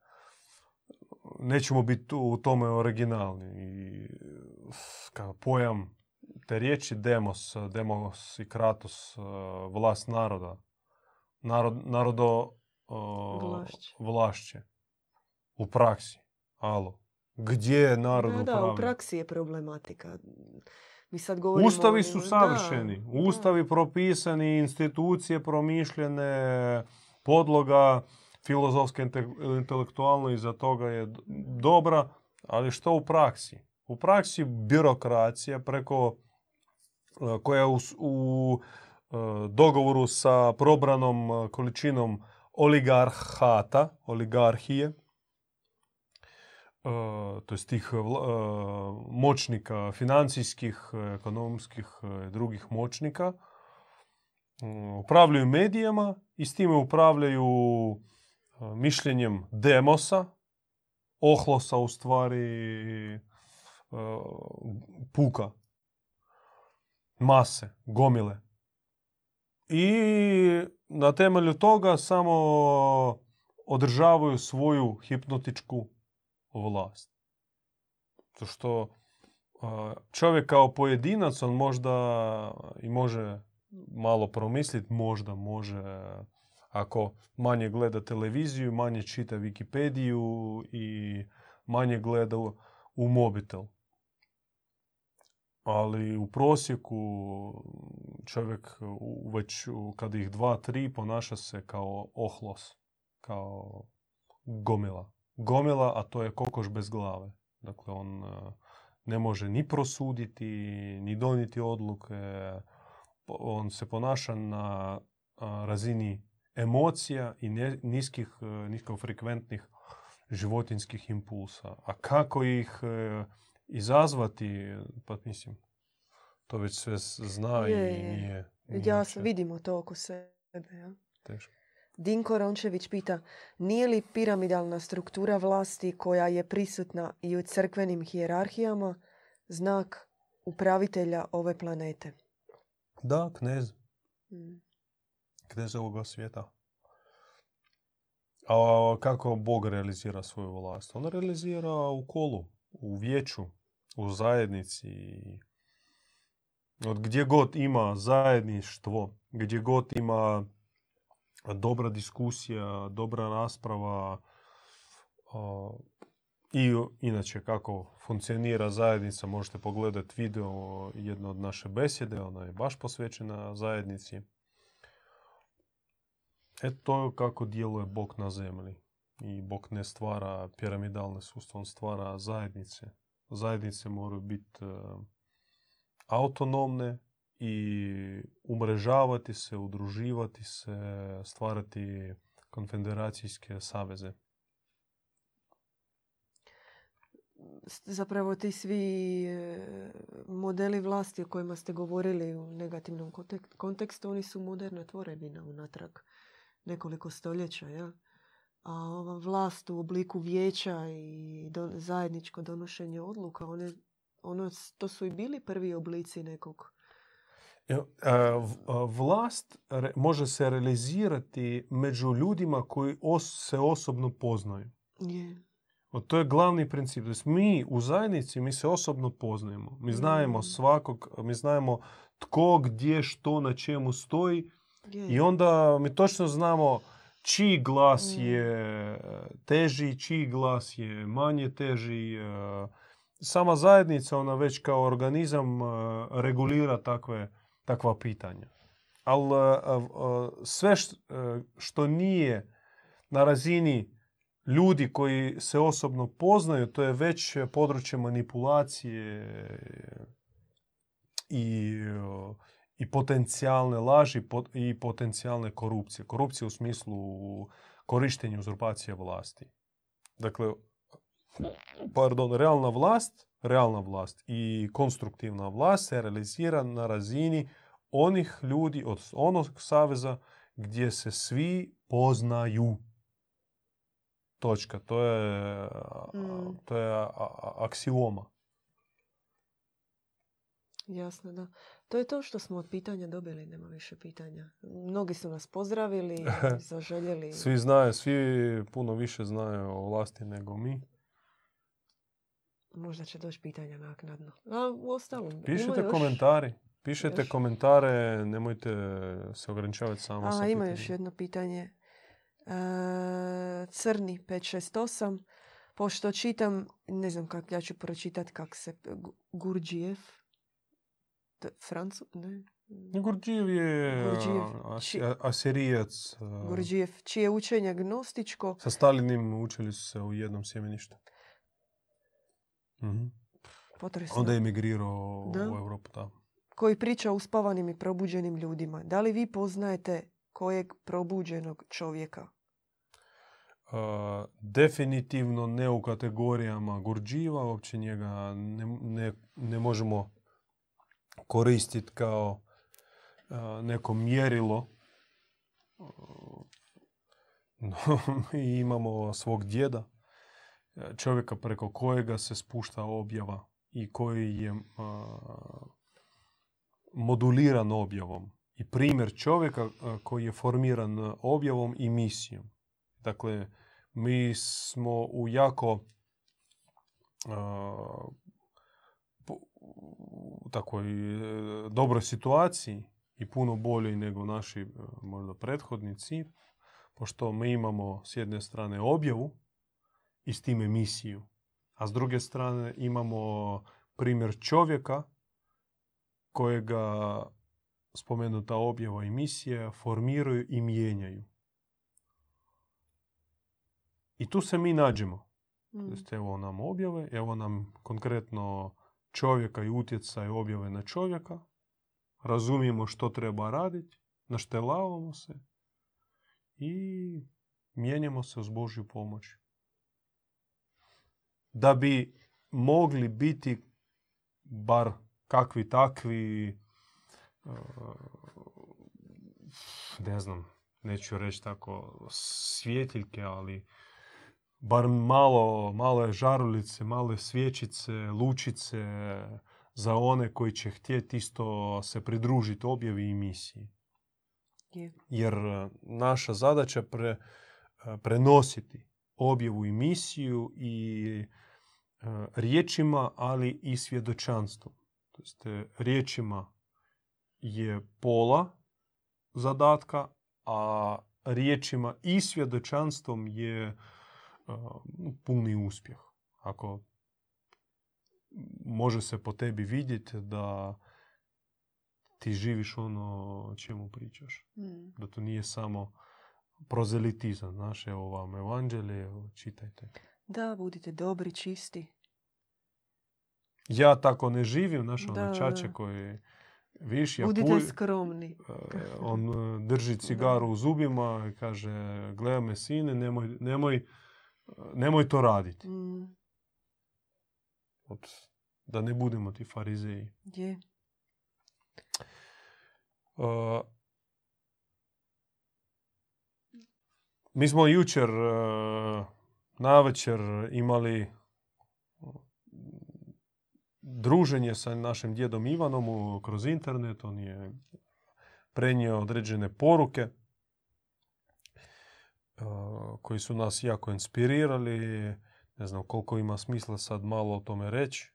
Nećemo biti tu u tome originalni. I, kao pojam te riječi demos, demos i kratos, e, vlast naroda. Narod, narodo e, Vlašće. vlašće. U praksi. Alo. Gdje je narod Da, da, u praksi je problematika. Mi sad govorimo... Ustavi o- su da, savršeni. da. Ustavi propisani, institucije promišljene, podloga filozofska, inte- intelektualna iza toga je dobra, ali što u praksi? U praksi birokracija preko e, koja u, u e, dogovoru sa probranom e, količinom oligarhata, oligarhije, e, to jest tih e, moćnika financijskih, e, ekonomskih i drugih moćnika, upravljaju medijama i s time upravljaju e, mišljenjem demosa, ohlosa u stvari e, puka, mase, gomile. I na temelju toga samo održavaju svoju hipnotičku vlast. To što čovjek kao pojedinac, on možda i može malo promisliti, možda može ako manje gleda televiziju, manje čita Wikipediju i manje gleda u mobitel. Ali u prosjeku čovjek već u- kad ih dva, tri ponaša se kao ohlos, kao gomila. Gomila, a to je kokoš bez glave. Dakle, on e, ne može ni prosuditi, ni donijeti odluke. On se ponaša na a, razini emocija i niskih, e, niskofrekventnih životinskih impulsa. A kako ih e, izazvati, pa mislim, to već sve zna Je, i je. nije, Ja uopće vidimo to oko sebe. Ja. teško. Dinko Rončević pita, nije li piramidalna struktura vlasti koja je prisutna i u crkvenim hijerarhijama znak upravitelja ove planete? Da, knez. Mm. Knez ovoga svijeta. A kako Bog realizira svoju vlast? On realizira u kolu, u vijeću, u zajednici. Od gdje god ima zajedništvo, gdje god ima dobra diskusija, dobra rasprava i inače kako funkcionira zajednica, možete pogledati video jedno od naše besjede, ona je baš posvećena zajednici. E to je kako djeluje Bog na zemlji. I Bog ne stvara piramidalne sustav, on stvara zajednice. Zajednice moraju biti e, autonomne i umrežavati se, udruživati se, stvarati konfederacijske saveze. Zapravo ti svi e, modeli vlasti o kojima ste govorili u negativnom kontek- kontekstu, oni su moderna tvorevina unatrag nekoliko stoljeća. Ja? A ova vlast u obliku vijeća i do, zajedničko donošenje odluka, one, ono, to su i bili prvi oblici nekog Vlast može se realizirati među ljudima koji os- se osobno poznaju. je. O, To je glavni princip. Jest mi u zajednici, mi se osobno poznajemo. Mi znamo Mm. svakog, mi znamo tko, gdje, što, na čemu stoji. je. I onda mi točno znamo čiji glas Mm. je e, teži, čiji glas je manje teži. e, Sama zajednica, ona već kao organizam e, regulira takve, takva pitanja. Ali sve što nije na razini ljudi koji se osobno poznaju, to je već područje manipulacije i, i potencijalne laži i potencijalne korupcije. Korupcije u smislu korištenja uzurpacije vlasti. Dakle, pardon, realna vlast, realna vlast i konstruktivna vlast se realizira na razini onih ljudi od onog saveza gdje se svi poznaju. Točka. To je, Mm. to je aksioma. Jasno, da. To je to što smo od pitanja dobili, nema više pitanja. Mnogi su nas pozdravili, zaželjeli. Svi znaju, svi puno više znaju o vlasti nego mi. Možda će doći pitanja naknadno. A u ostalom, ima Pišite još- komentari. Pišete još- komentare, nemojte se ograničavati samo sa A, ima pitanjima. još jedno pitanje. E, crni 568. Pošto čitam, ne znam kako, ja ću pročitati kak se, Gu- Gurdžijev, T- Francu, ne, Gurdžijev je Gurdžijev. Či- a- asirijac. a, Gurdžijev, čije učenje gnostičko, Sa Stalinim učili su se u jednom sjemeništu. Mhm. potresno, Onda je emigrirao Da. u Europu. Da. koji priča o uspavanim i probuđenim ljudima. Da li vi poznajete kojeg probuđenog čovjeka? A, definitivno ne u kategorijama Gurdživa, uopće njega ne, ne, ne možemo koristiti kao neko mjerilo. No, mi imamo svog djeda, e, čovjeka preko kojega se spušta objava i koji je moduliran objavom. I primjer čovjeka koji je formiran objavom i misijom. Dakle, mi smo u jako u takvoj e, dobroj situaciji i puno boljoj nego naši e, možda prethodnici, pošto mi imamo s jedne strane objavu i s time misiju, a s druge strane imamo primjer čovjeka kojega spomenuta objava i misija formiraju i mijenjaju. I tu se mi nađemo. Mm. To jest evo nam objave, evo nam konkretno čovjeka i utjecaj objave na čovjeka. Razumijemo što treba raditi, naštelavamo se i mijenjamo se uz Božju pomoć. Da bi mogli biti bar kakvi takvi, uh, ne znam, neću reći tako svjetiljke, ali bar malo, žarulice, malo je svječice, lučice za one koji će htjeti isto se pridružiti objavi i misiji. Je. Jer e, naša zadaća pre, e, prenositi objavu i misiju i e, riječima, ali i svjedočanstvom. To jest, riječima je pola zadatka, a riječima i svjedočanstvom je puni uspjeh. Ako može se po tebi vidjeti da ti živiš ono o čemu pričaš. Mm. Da to nije samo prozelitizam. Znaš, evo vam evanđelje, evo, čitajte. Da, budite dobri, čisti. Ja tako ne živim, znaš, ono čače koji, viš, ja budite puj- skromni. E, on e, drži cigaru u zubima i kaže, gledaj me sine, nemoj, nemoj, nemoj to raditi. Mm. Od, da ne budemo ti farizeji. Je. E, mi smo jučer uh, navečer imali druženje sa našim djedom Ivanom u- kroz internet. On je prenio određene poruke koji su nas jako inspirirali. Ne znam koliko ima smisla sad malo o tome reći.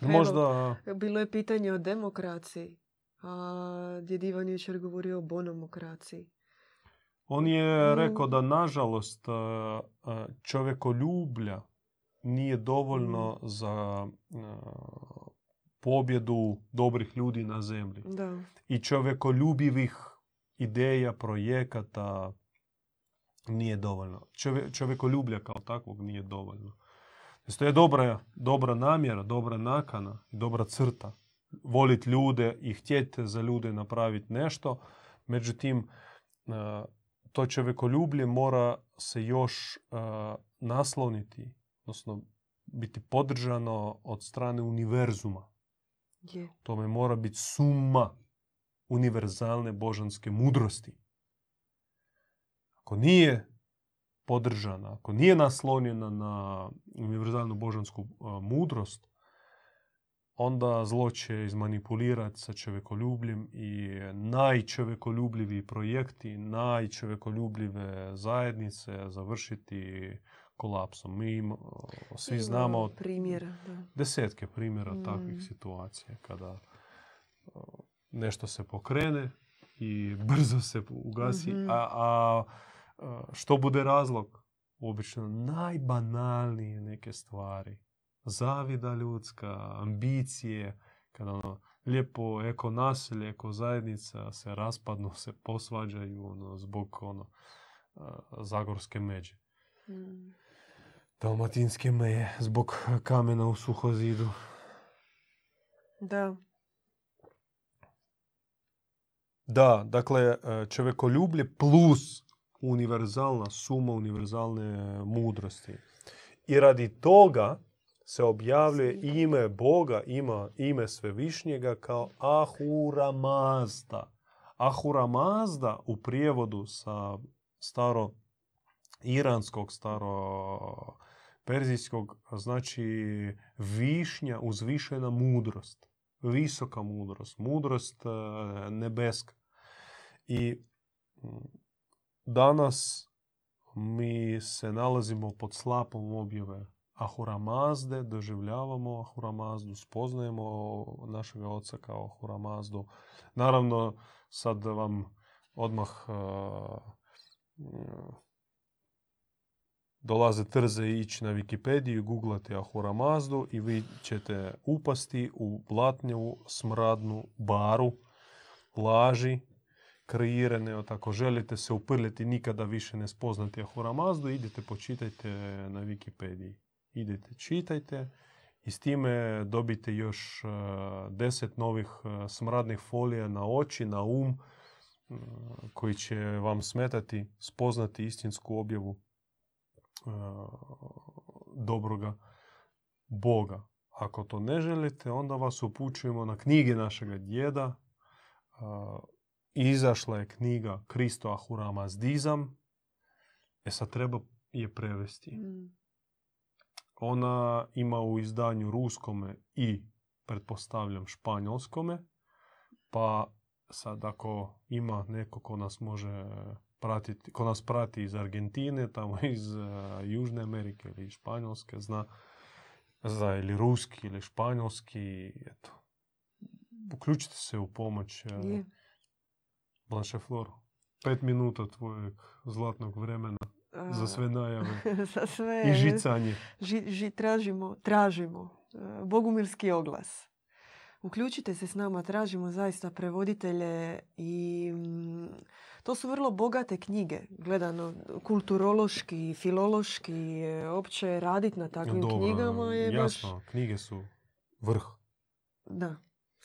Evo. Možda... Bilo je pitanje o demokraciji. A djed Ivan jučer govorio o bonomokraciji. On je Mm. rekao da nažalost čovjekoljublja nije dovoljno za e, pobjedu dobrih ljudi na zemlji. Da. I čovjekoljubivih ideja, projekata nije dovoljno. Čovje, čovjekoljublja kao takvog nije dovoljno. Znači, To je dobra, dobra namjera, dobra nakana, dobra crta. Voliti ljude i htjeti za ljude napraviti nešto. Međutim, e, to čovjekoljublje mora se još e, nasloniti, odnosno biti podržano od strane univerzuma. Je. Tome mora biti suma univerzalne božanske mudrosti. Ako nije podržana, ako nije naslonjena na univerzalnu božansku a, mudrost, onda zlo će izmanipulirati sa čovjekoljubljem i najčovjekoljubljiviji projekti, najčovjekoljubljive zajednice završiti kolapsom. Mi im, svi znamo primjera. Da. desetke primjera Mm. takvih situacija kada uh, nešto se pokrene i brzo se ugasi, Mhm. a, a što bude razlog? Obično najbanalnije neke stvari. Zavida ljudska, ambicije, kada ono, lijepo eko naselje, eko zajednica se raspadnu, se posvađaju ono, zbog ono, uh, zagorske međe. Mm. Dalmatinske meje, zbog kamena u suhozidu. Da. Da, dakle, e, čovjekoljublje plus univerzalna suma univerzalne mudrosti. I radi toga se objavljuje ime Boga, ima ime Svevišnjega kao Ahura Mazda. Ahura Mazda u prijevodu sa staro iranskog, staro perzijskog, znači višnja, uzvišena mudrost. Visoka mudrost, mudrost e, nebeska. I danas mi se nalazimo pod slapom objave Ahura Mazde, doživljavamo Ahura Mazdu, spoznajemo našega oca kao Ahura Mazdu. Naravno, sad vam odmah mm, dolaze trze ići na Wikipediju, googlati Ahura Mazdu i vi ćete upasti u blatnjavu, smradnu baru, laži, kreirane, ako želite se uprljati nikada više ne spoznati Ahura Mazdu, idete počitajte na Wikipediji. Idete, čitajte i s time dobite još e, deset novih e, smradnih folija na oči, na um, e, koji će vam smetati spoznati istinsku objavu dobroga Boga. Ako to ne želite, onda vas upućujemo na knjige našega djeda, izašla je knjiga Kristo Ahurama Zdizam. E sad treba je prevesti. Mm. Ona ima u izdanju ruskome i, pretpostavljam, španjolskome. Pa sad ako ima neko ko nas može pratiti, ko nas prati iz Argentine, tamo iz uh, Južne Amerike ili Španjolske, zna, zna ili ruski ili španjolski, eto. Uključite se u pomoć uh, Blanche Flor. Pet minuta tvojeg zlatnog vremena za sve najave za sve. i žicanje. Ži, ži- tražimo, tražimo bogumilski oglas. Uključite se s nama, tražimo zaista prevoditelje i to su vrlo bogate knjige, gledano kulturološki, filološki, opće raditi na takvim Dobro, knjigama je baš... jasno, knjige su vrh. Da,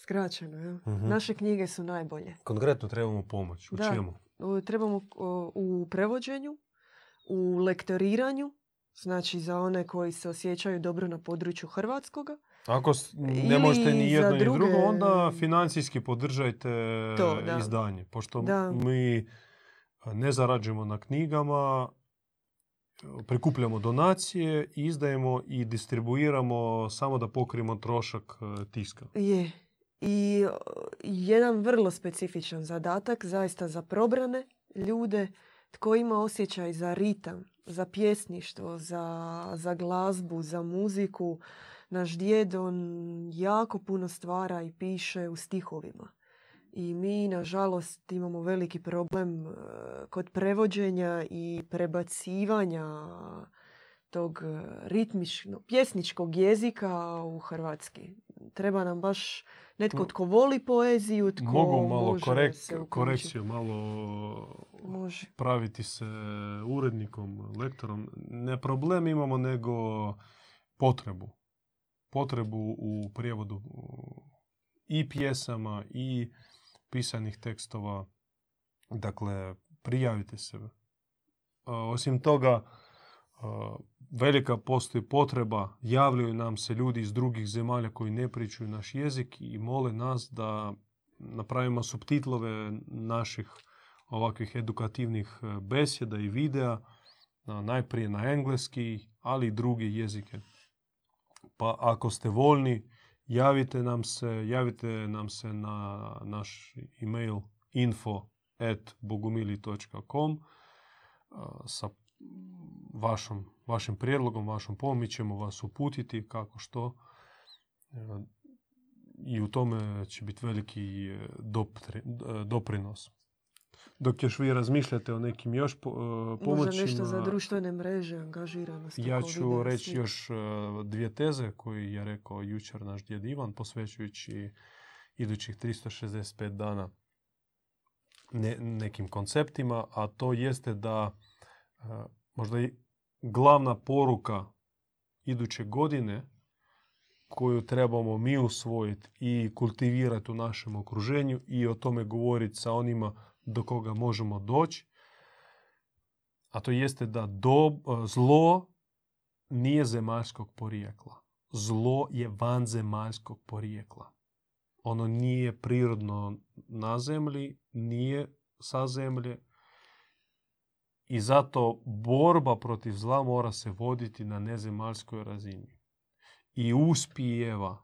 skraćeno. Ja. Mhm. Naše knjige su najbolje. Konkretno trebamo pomoć. U Da. čemu? O, Trebamo o, u prevođenju, u lektoriranju, znači za one koji se osjećaju dobro na području hrvatskoga. Ako ne možete ni jedno ni druge- drugo, onda financijski podržajte To, da. izdanje. Pošto Da. mi ne zarađujemo na knjigama, prikupljamo donacije, izdajemo i distribuiramo samo da pokrijemo trošak e, tiska. Je. I o, jedan vrlo specifičan zadatak, zaista za probrane ljude, tko ima osjećaj za ritam, za pjesništvo, za, za glazbu, za muziku. Naš djed, on jako puno stvara i piše u stihovima. I mi, nažalost, imamo veliki problem e, kod prevođenja i prebacivanja tog e, ritmičnog, pjesničkog jezika u hrvatski. Treba nam baš netko tko voli poeziju, tko Mogu malo može korek- se korekciju, malo Može. praviti se urednikom, lektorom. Ne problem imamo, nego potrebu. Potrebu u prijevodu i pjesama i pisanih tekstova. Dakle, prijavite se. Osim toga, velika postoji potreba, javljaju nam se ljudi iz drugih zemalja koji ne pričaju naš jezik i mole nas da napravimo subtitlove naših ovakvih edukativnih e, besjeda i videa, najprije na engleski, ali i druge jezike. Pa ako ste voljni, javite nam se, javite nam se na naš email info at bogumili.com sa vašom, vašim prijedlogom, vašom pomoći ćemo vas uputiti kako što E, i u tome će biti veliki e, dopri- e, doprinos. Dok još vi razmišljate o nekim još po, pomoćima, Možda nešto za društvene mreže, angažiranost. ja ću reći još dvije teze koje je rekao jučer naš djed Ivan, posvećujući idućih 365 dana ne- nekim konceptima, a to jeste da možda i glavna poruka iduće godine koju trebamo mi usvojiti i kultivirati u našem okruženju i o tome govoriti sa onima do koga možemo doći, a to jeste da dob- zlo nije zemaljskog porijekla. Zlo je vanzemaljskog porijekla. Ono nije prirodno na zemlji, nije sa zemlje i zato borba protiv zla mora se voditi na nezemaljskoj razini. I uspijeva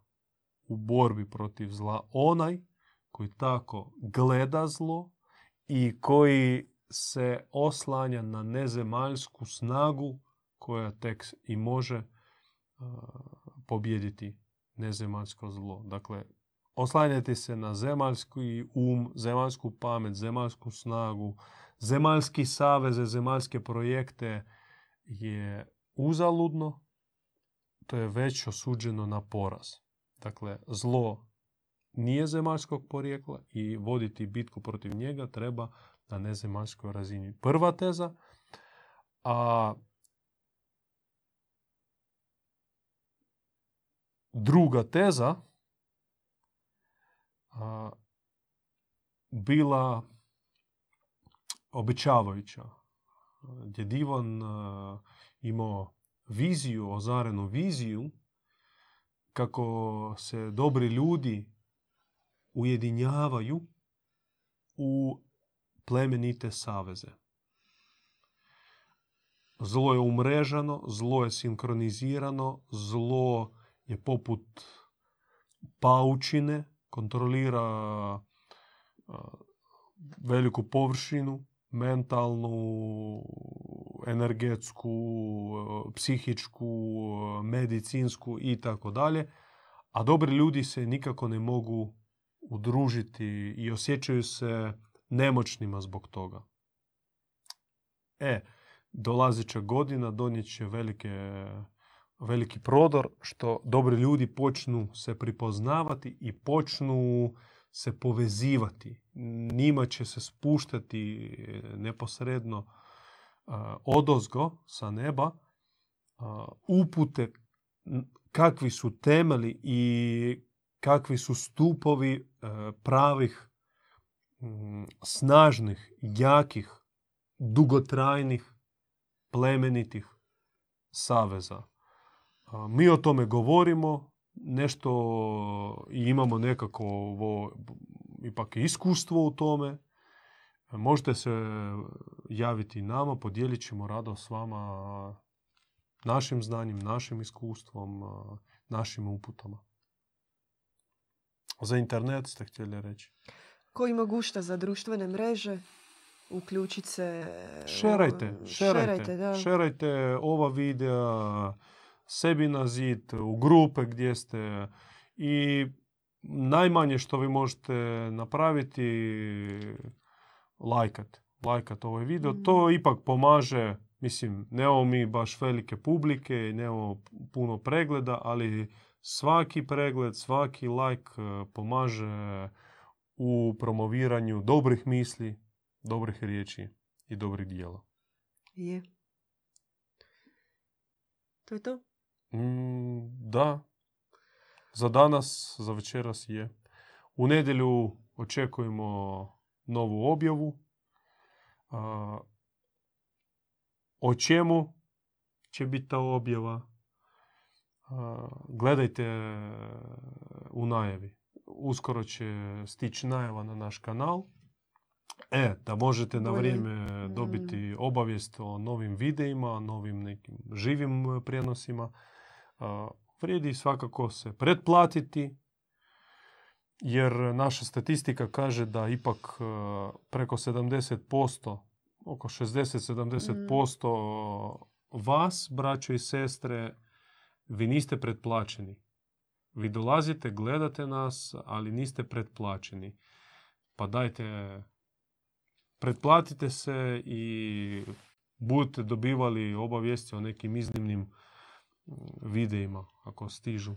u borbi protiv zla onaj koji tako gleda zlo i koji se oslanja na nezemaljsku snagu koja tek i može a, pobijediti nezemaljsko zlo. Dakle, oslanjajte se na zemaljski um, zemaljsku pamet, zemaljsku snagu, zemaljski saveze, zemaljske projekte je uzaludno, to je već osuđeno na poraz. Dakle, zlo nije zemaljskog porijekla i voditi bitku protiv njega treba na nezemaljskoj razini. Prva teza, a druga teza a, bila obećavajuća. Djed Ivan a, imao viziju, ozarenu viziju kako se dobri ljudi ujedinjavaju u plemenite saveze. Zlo je umrežano, zlo je sinkronizirano, zlo je poput paučine, kontrolira veliku površinu, mentalnu, energetsku, psihičku, medicinsku i tako dalje. A dobri ljudi se nikako ne mogu udružiti i osjećaju se nemoćnima zbog toga. E, dolazeća godina donijet će velike, veliki prodor što dobri ljudi počnu se pripoznavati i počnu se povezivati. Njima će se spuštati neposredno odozgo sa neba upute kakvi su temeli i kakvi su stupovi pravih, snažnih, jakih, dugotrajnih, plemenitih saveza. Mi o tome govorimo, nešto imamo nekako ipak iskustvo u tome. Možete se javiti nama, podijelit ćemo rado s vama našim znanjem, našim iskustvom, našim uputama. Za internet ste htjeli reći? Ko ima gušta za društvene mreže, uključiti se... Šerajte, šerajte, da. šerajte ova videa, sebi na zid, u grupe gdje ste i najmanje što vi možete napraviti lajkat. Lajkat ovaj video. To mm. ipak pomaže, mislim, nemamo mi baš velike publike i nemamo puno pregleda, ali svaki pregled, svaki lajk eh, pomaže u promoviranju dobrih misli, dobrih riječi i dobrih dijela. Je. To je to? Mm, da. Za danas, za večeras je. U nedjelju očekujemo novu objavu. o čemu će biti ta objava? gledajte u najavi. Uskoro će stići najava na naš kanal. E, da možete na vrijeme dobiti mm. obavijest o novim videima, novim nekim živim prijenosima vrijedi svakako se pretplatiti, jer naša statistika kaže da ipak e, preko 70%, oko 60-70% vas, braćo i sestre, vi niste pretplaćeni. Vi dolazite, gledate nas, ali niste pretplaćeni. Pa dajte, pretplatite se i budete dobivali obavijesti o nekim iznimnim videima ako stižu.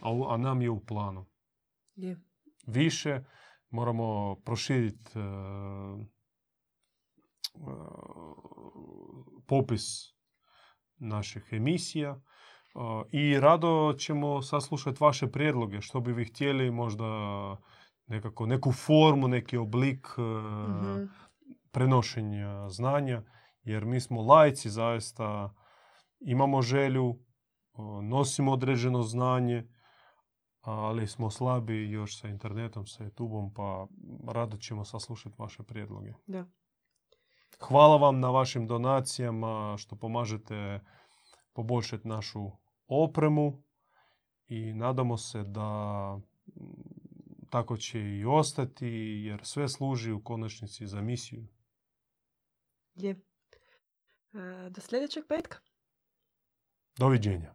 A, a nam je u planu. Je. Više moramo proširiti uh, popis naših emisija uh, i rado ćemo saslušati vaše prijedloge. Što bi vi htjeli možda nekako, neku formu, neki oblik uh, prenošenja znanja. Jer mi smo lajci zaista, imamo želju, nosimo određeno znanje, ali smo slabi još sa internetom, sa youtube pa rado ćemo saslušati vaše prijedloge. Da. Hvala vam na vašim donacijama što pomažete poboljšati našu opremu i nadamo se da tako će i ostati jer sve služi u konačnici za misiju. Je. Do sljedećeg petka. Doviđenja.